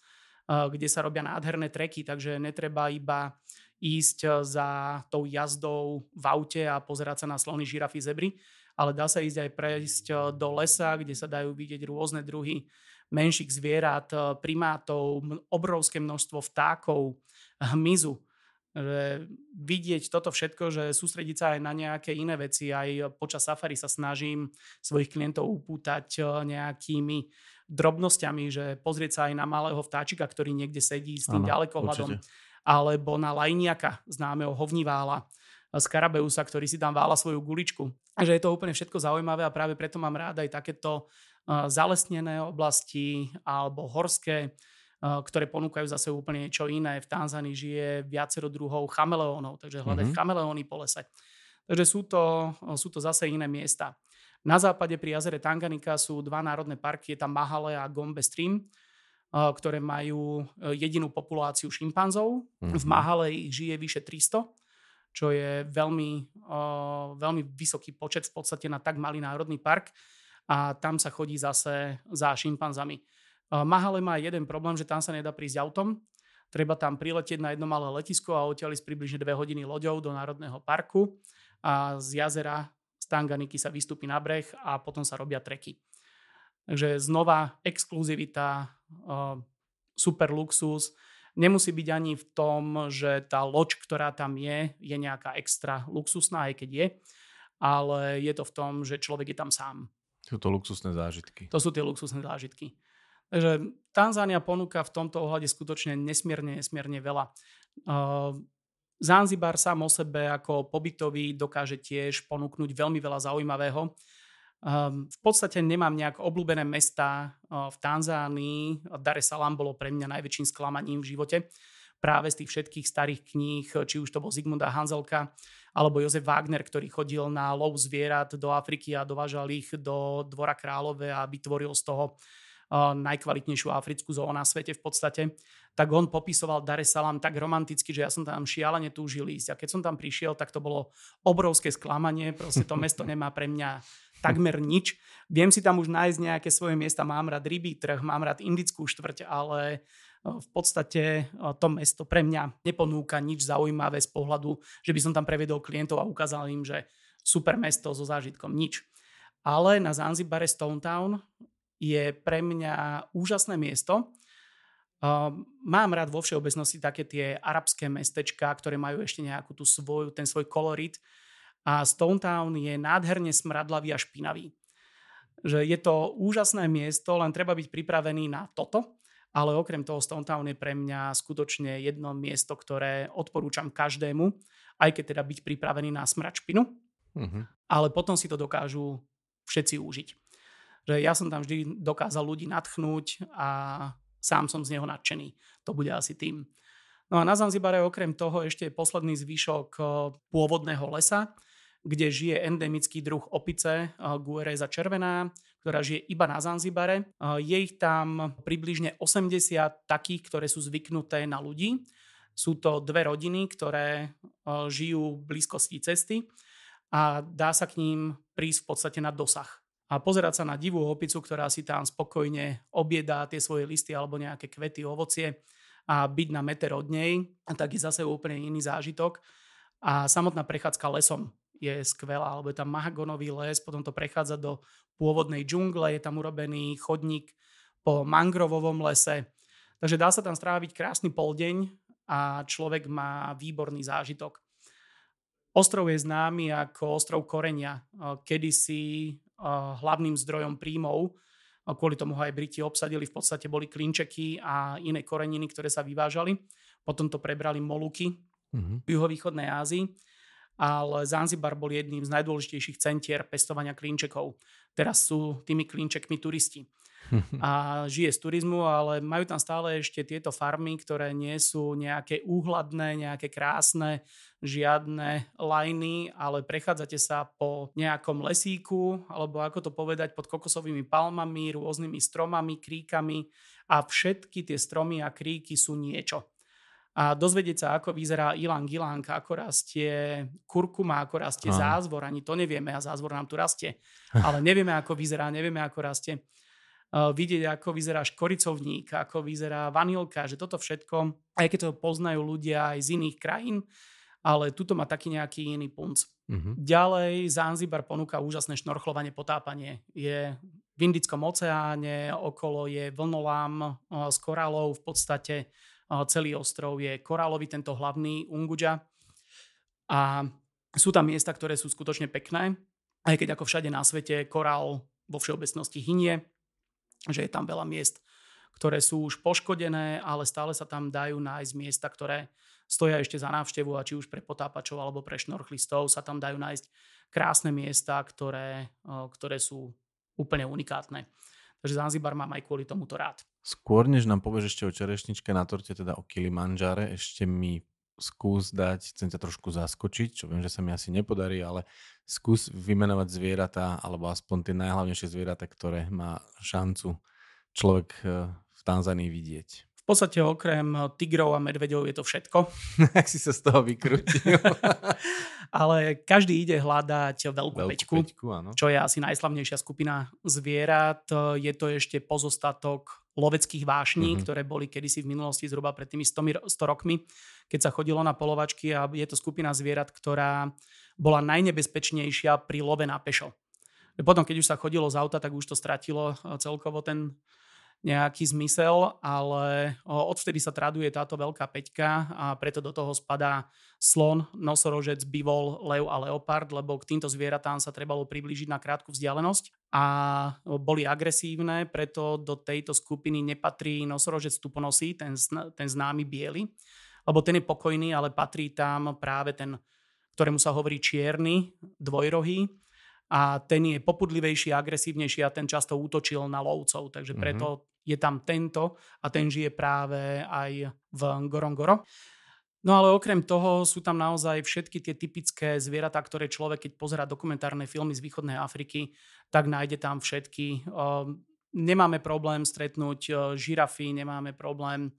kde sa robia nádherné treky, takže netreba iba ísť za tou jazdou v aute a pozerať sa na slony, žirafy, zebry, ale dá sa ísť aj prejsť do lesa, kde sa dajú vidieť rôzne druhy menších zvierat, primátov, obrovské množstvo vtákov, hmyzu. Že vidieť toto všetko, že sústrediť sa aj na nejaké iné veci. Aj počas safari sa snažím svojich klientov upútať eh, nejakými drobnosťami, že pozrieť sa aj na malého vtáčika, ktorý niekde sedí s tým ano, ďalekohľadom. Určite. Alebo na lajniaka, známeho hovnivála Skarabeusa, ktorý si tam vála svoju guličku. Že je to úplne všetko zaujímavé a práve preto mám rád aj takéto zalesnené oblasti alebo horské, ktoré ponúkajú zase úplne niečo iné. V Tanzánii žije viacero druhov chameleónov, takže hľadať mm-hmm. chameleóny po lese. Takže sú to, sú to zase iné miesta. Na západe pri jazere Tanganika sú dva národné parky, je tam Mahale a Gombe Stream, ktoré majú jedinú populáciu šimpanzov. Mm-hmm. V mhm. Mahale ich žije vyše 300 čo je veľmi, veľmi vysoký počet v podstate na tak malý národný park a tam sa chodí zase za šimpanzami. Uh, Mahale má jeden problém, že tam sa nedá prísť autom, treba tam priletieť na jedno malé letisko a odtiaľ ísť približne 2 hodiny loďou do národného parku a z jazera z Tanganiky sa vystúpi na breh a potom sa robia treky. Takže znova exkluzivita, uh, super luxus, Nemusí byť ani v tom, že tá loď, ktorá tam je, je nejaká extra luxusná, aj keď je, ale je to v tom, že človek je tam sám. Sú to luxusné zážitky. To sú tie luxusné zážitky. Takže Tanzánia ponúka v tomto ohľade skutočne nesmierne, nesmierne veľa. Uh, Zanzibar sám o sebe ako pobytový dokáže tiež ponúknuť veľmi veľa zaujímavého. Um, v podstate nemám nejak obľúbené mesta uh, v Tanzánii. Dar es Salaam bolo pre mňa najväčším sklamaním v živote. Práve z tých všetkých starých kníh, či už to bol Zigmunda Hanzelka, alebo Jozef Wagner, ktorý chodil na lov zvierat do Afriky a dovážal ich do Dvora kráľové a vytvoril z toho najkvalitnejšiu africkú zónu na svete v podstate, tak on popisoval Dar es Salaam tak romanticky, že ja som tam šialene túžil ísť. A keď som tam prišiel, tak to bolo obrovské sklamanie, proste to mesto nemá pre mňa takmer nič. Viem si tam už nájsť nejaké svoje miesta, mám rád rybí trh, mám rád indickú štvrť, ale v podstate to mesto pre mňa neponúka nič zaujímavé z pohľadu, že by som tam prevedol klientov a ukázal im, že super mesto so zážitkom, nič. Ale na Zanzibare Stone Town je pre mňa úžasné miesto. Uh, mám rád vo všeobecnosti také tie arabské mestečka, ktoré majú ešte nejakú tú svoju, ten svoj kolorit a Stone Town je nádherne smradlavý a špinavý. Že je to úžasné miesto, len treba byť pripravený na toto, ale okrem toho Stone Town je pre mňa skutočne jedno miesto, ktoré odporúčam každému, aj keď teda byť pripravený na smrad špinu, uh-huh. ale potom si to dokážu všetci užiť. Že ja som tam vždy dokázal ľudí natchnúť a sám som z neho nadšený. To bude asi tým. No a na Zanzibare okrem toho ešte je posledný zvyšok eh, pôvodného lesa, kde žije endemický druh opice Guereza červená, ktorá žije iba na Zanzibare. Je ich tam približne 80 takých, ktoré sú zvyknuté na ľudí. Sú to dve rodiny, ktoré žijú v blízkosti cesty a dá sa k ním prísť v podstate na dosah. A pozerať sa na divú opicu, ktorá si tam spokojne obiedá tie svoje listy alebo nejaké kvety, ovocie a byť na meter od nej, tak je zase úplne iný zážitok. A samotná prechádzka lesom je skvelá, alebo je tam mahagonový les, potom to prechádza do pôvodnej džungle, je tam urobený chodník po mangrovovom lese. Takže dá sa tam stráviť krásny poldeň a človek má výborný zážitok. Ostrov je známy ako ostrov Korenia, kedysi hlavným zdrojom príjmov, kvôli tomu ho aj Briti obsadili, v podstate boli klinčeky a iné koreniny, ktoré sa vyvážali. Potom to prebrali Moluky mm-hmm. v juhovýchodnej Ázii ale Zanzibar bol jedným z najdôležitejších centier pestovania klinčekov. Teraz sú tými klinčekmi turisti. a žije z turizmu, ale majú tam stále ešte tieto farmy, ktoré nie sú nejaké úhladné, nejaké krásne, žiadne lajny, ale prechádzate sa po nejakom lesíku, alebo ako to povedať, pod kokosovými palmami, rôznymi stromami, kríkami a všetky tie stromy a kríky sú niečo a dozvedieť sa, ako vyzerá ilang ilang, ako rastie kurkuma, ako rastie Aha. zázvor, ani to nevieme a zázvor nám tu rastie. Ale nevieme, ako vyzerá, nevieme, ako rastie. Uh, vidieť, ako vyzerá škoricovník, ako vyzerá vanilka, že toto všetko, aj keď to poznajú ľudia aj z iných krajín, ale tuto má taký nejaký iný punc. Uh-huh. Ďalej Zanzibar ponúka úžasné šnorchlovanie, potápanie. Je v Indickom oceáne, okolo je vlnolám uh, s korálov v podstate celý ostrov je korálový, tento hlavný Unguja. A sú tam miesta, ktoré sú skutočne pekné, aj keď ako všade na svete korál vo všeobecnosti hynie, že je tam veľa miest, ktoré sú už poškodené, ale stále sa tam dajú nájsť miesta, ktoré stoja ešte za návštevu a či už pre potápačov alebo pre šnorchlistov sa tam dajú nájsť krásne miesta, ktoré, ktoré sú úplne unikátne. Takže Zanzibar mám aj kvôli tomuto rád. Skôr, než nám povieš ešte o čerešničke na torte, teda o Kilimanjare, ešte mi skús dať, chcem ťa trošku zaskočiť, čo viem, že sa mi asi nepodarí, ale skús vymenovať zvieratá, alebo aspoň tie najhlavnejšie zvieratá, ktoré má šancu človek eh, v Tanzánii vidieť. V podstate okrem tigrov a medveďov je to všetko. Ak si sa z toho vykrutil. Ale každý ide hľadať veľkú, veľkú peťku, peťku áno. čo je asi najslavnejšia skupina zvierat. Je to ešte pozostatok loveckých vášní, mm-hmm. ktoré boli kedysi v minulosti zhruba pred tými 100, 100 rokmi, keď sa chodilo na polovačky a je to skupina zvierat, ktorá bola najnebezpečnejšia pri love na pešo. Potom, keď už sa chodilo z auta, tak už to stratilo celkovo ten nejaký zmysel, ale odvtedy sa traduje táto veľká peťka a preto do toho spadá slon, nosorožec, bivol, lev a leopard, lebo k týmto zvieratám sa trebalo priblížiť na krátku vzdialenosť a boli agresívne, preto do tejto skupiny nepatrí nosorožec tuponosí, ten, ten známy biely, lebo ten je pokojný, ale patrí tam práve ten, ktorému sa hovorí čierny, dvojrohý, a ten je popudlivejší, agresívnejší a ten často útočil na lovcov, takže mhm. preto mm-hmm. je tam tento a ten žije práve aj v Gorongoro. No ale okrem toho sú tam naozaj všetky tie typické zvieratá, ktoré človek, keď pozera dokumentárne filmy z východnej Afriky, tak nájde tam všetky. Nemáme problém stretnúť žirafy, nemáme problém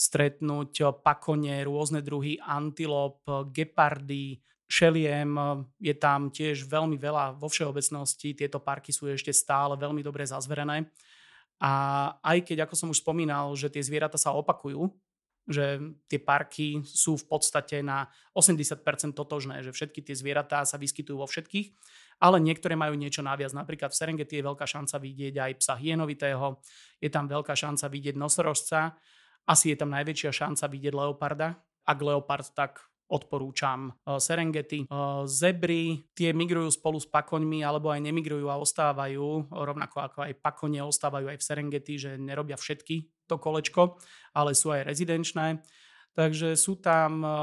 stretnúť pakone, rôzne druhy antilop, gepardy, šeliem, je tam tiež veľmi veľa vo všeobecnosti, tieto parky sú ešte stále veľmi dobre zazverené. A aj keď, ako som už spomínal, že tie zvieratá sa opakujú, že tie parky sú v podstate na 80% totožné, že všetky tie zvieratá sa vyskytujú vo všetkých, ale niektoré majú niečo naviac. Napríklad v Serengeti je veľká šanca vidieť aj psa hienovitého, je tam veľká šanca vidieť nosorožca, asi je tam najväčšia šanca vidieť leoparda. Ak leopard, tak odporúčam eh, Serengeti. Eh, zebry, tie migrujú spolu s pakoňmi alebo aj nemigrujú a ostávajú, rovnako ako aj pakone ostávajú aj v Serengeti, že nerobia všetky to kolečko, ale sú aj rezidenčné. Takže sú tam eh,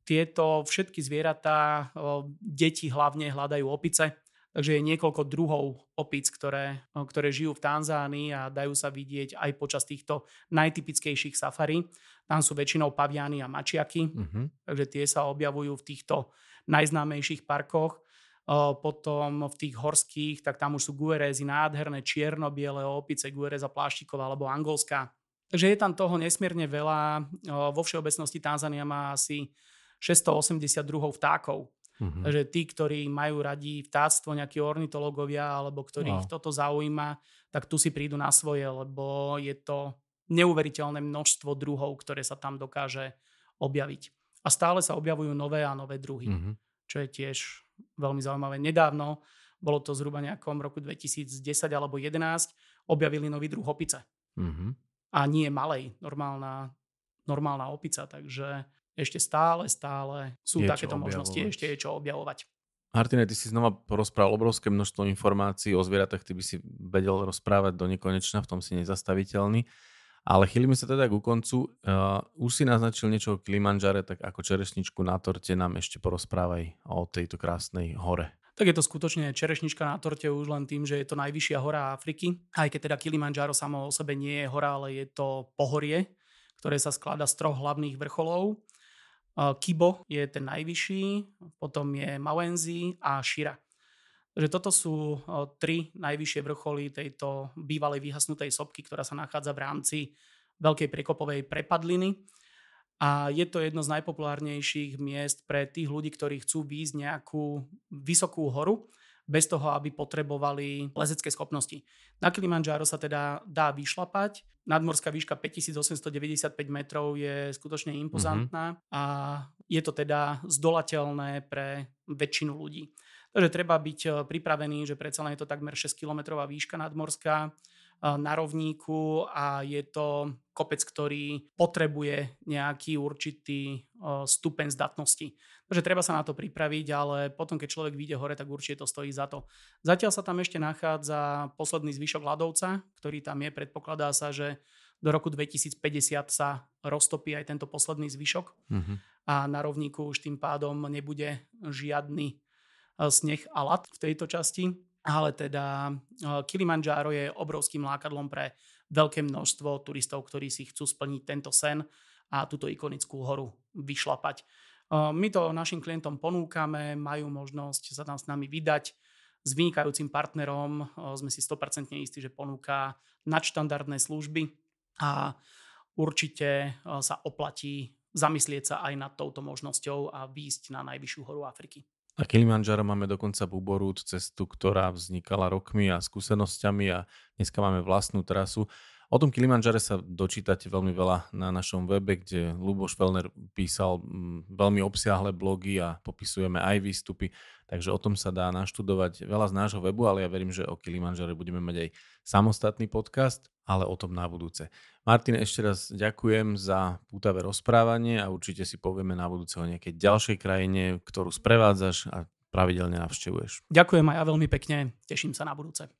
tieto všetky zvieratá, deti hlavne hľadajú opice, Takže je niekoľko druhov opic, ktoré, ktoré žijú v Tanzánii a dajú sa vidieť aj počas týchto najtypickejších safari. Tam sú väčšinou paviany a mačiaky, uh-huh. takže tie sa objavujú v týchto najznámejších parkoch. Potom v tých horských, tak tam už sú guerezy, nádherné čierno-biele opice, guereza pláštiková alebo angolská. Takže je tam toho nesmierne veľa. Vo všeobecnosti Tanzania má asi 680 druhov vtákov. Uh-huh. Takže tí, ktorí majú radi vtáctvo, nejakí ornitológovia, alebo ktorých wow. toto zaujíma, tak tu si prídu na svoje, lebo je to neuveriteľné množstvo druhov, ktoré sa tam dokáže objaviť. A stále sa objavujú nové a nové druhy, uh-huh. čo je tiež veľmi zaujímavé. Nedávno, bolo to zhruba nejakom roku 2010 alebo 2011, objavili nový druh opice. Uh-huh. A nie malej, normálna, normálna opica, takže ešte stále, stále sú je takéto možnosti, ešte je čo objavovať. Martine, ty si znova porozprával obrovské množstvo informácií o zvieratách, ty by si vedel rozprávať do nekonečna, v tom si nezastaviteľný. Ale chýlime sa teda ku koncu. Uh, už si naznačil niečo o Kilimanjare, tak ako čerešničku na torte nám ešte porozprávaj o tejto krásnej hore. tak je to skutočne čerešnička na torte už len tým, že je to najvyššia hora Afriky. Aj keď teda Kilimanjaro samo o sebe nie je hora, ale je to pohorie, ktoré sa skladá z troch hlavných vrcholov. Kibo je ten najvyšší, potom je Mawenzi a Shira. Takže toto sú tri najvyššie vrcholy tejto bývalej vyhasnutej sopky, ktorá sa nachádza v rámci veľkej prekopovej prepadliny. A je to jedno z najpopulárnejších miest pre tých ľudí, ktorí chcú výjsť nejakú vysokú horu bez toho, aby potrebovali lezecké schopnosti. Na Kilimanjaro sa teda dá vyšlapať. Nadmorská výška 5895 metrov je skutočne impozantná mm-hmm. a je to teda zdolateľné pre väčšinu ľudí. Takže treba byť eh, pripravený, že predsa len je to takmer 6 kilometrová výška nadmorská na rovníku a je to kopec, ktorý potrebuje nejaký určitý stupeň zdatnosti. Takže treba sa na to pripraviť, ale potom, keď človek vyjde hore, tak určite to stojí za to. Zatiaľ sa tam ešte nachádza posledný zvyšok ľadovca, ktorý tam je. Predpokladá sa, že do roku 2050 sa roztopí aj tento posledný zvyšok mm-hmm. a na rovníku už tým pádom nebude žiadny sneh a lat v tejto časti ale teda eh, Kilimanjaro je obrovským lákadlom pre veľké množstvo turistov, ktorí si chcú splniť tento sen a túto ikonickú horu vyšlapať. Eh, my to našim klientom ponúkame, majú možnosť sa tam s nami vydať. S vynikajúcim partnerom eh, sme si 100% istí, že ponúka nadštandardné služby a určite sa oplatí zamyslieť sa aj nad touto možnosťou a výjsť na najvyššiu horu Afriky. Na Kilimanjaro máme dokonca Buborút, cestu, ktorá vznikala rokmi a skúsenosťami a dneska máme vlastnú trasu. O tom Kilimanjare sa dočítate veľmi veľa na našom webe, kde Luboš Felner písal mm, veľmi obsiahle blogy a popisujeme aj výstupy, takže o tom sa dá naštudovať veľa z nášho webu, ale ja verím, že o Kilimanjare budeme mať aj samostatný podcast, ale o tom na budúce. Martin, ešte raz ďakujem za pútavé rozprávanie a určite si povieme na budúce o nejakej ďalšej krajine, ktorú sprevádzaš a pravidelne navštevuješ. Ďakujem aj ja veľmi pekne, teším sa na budúce.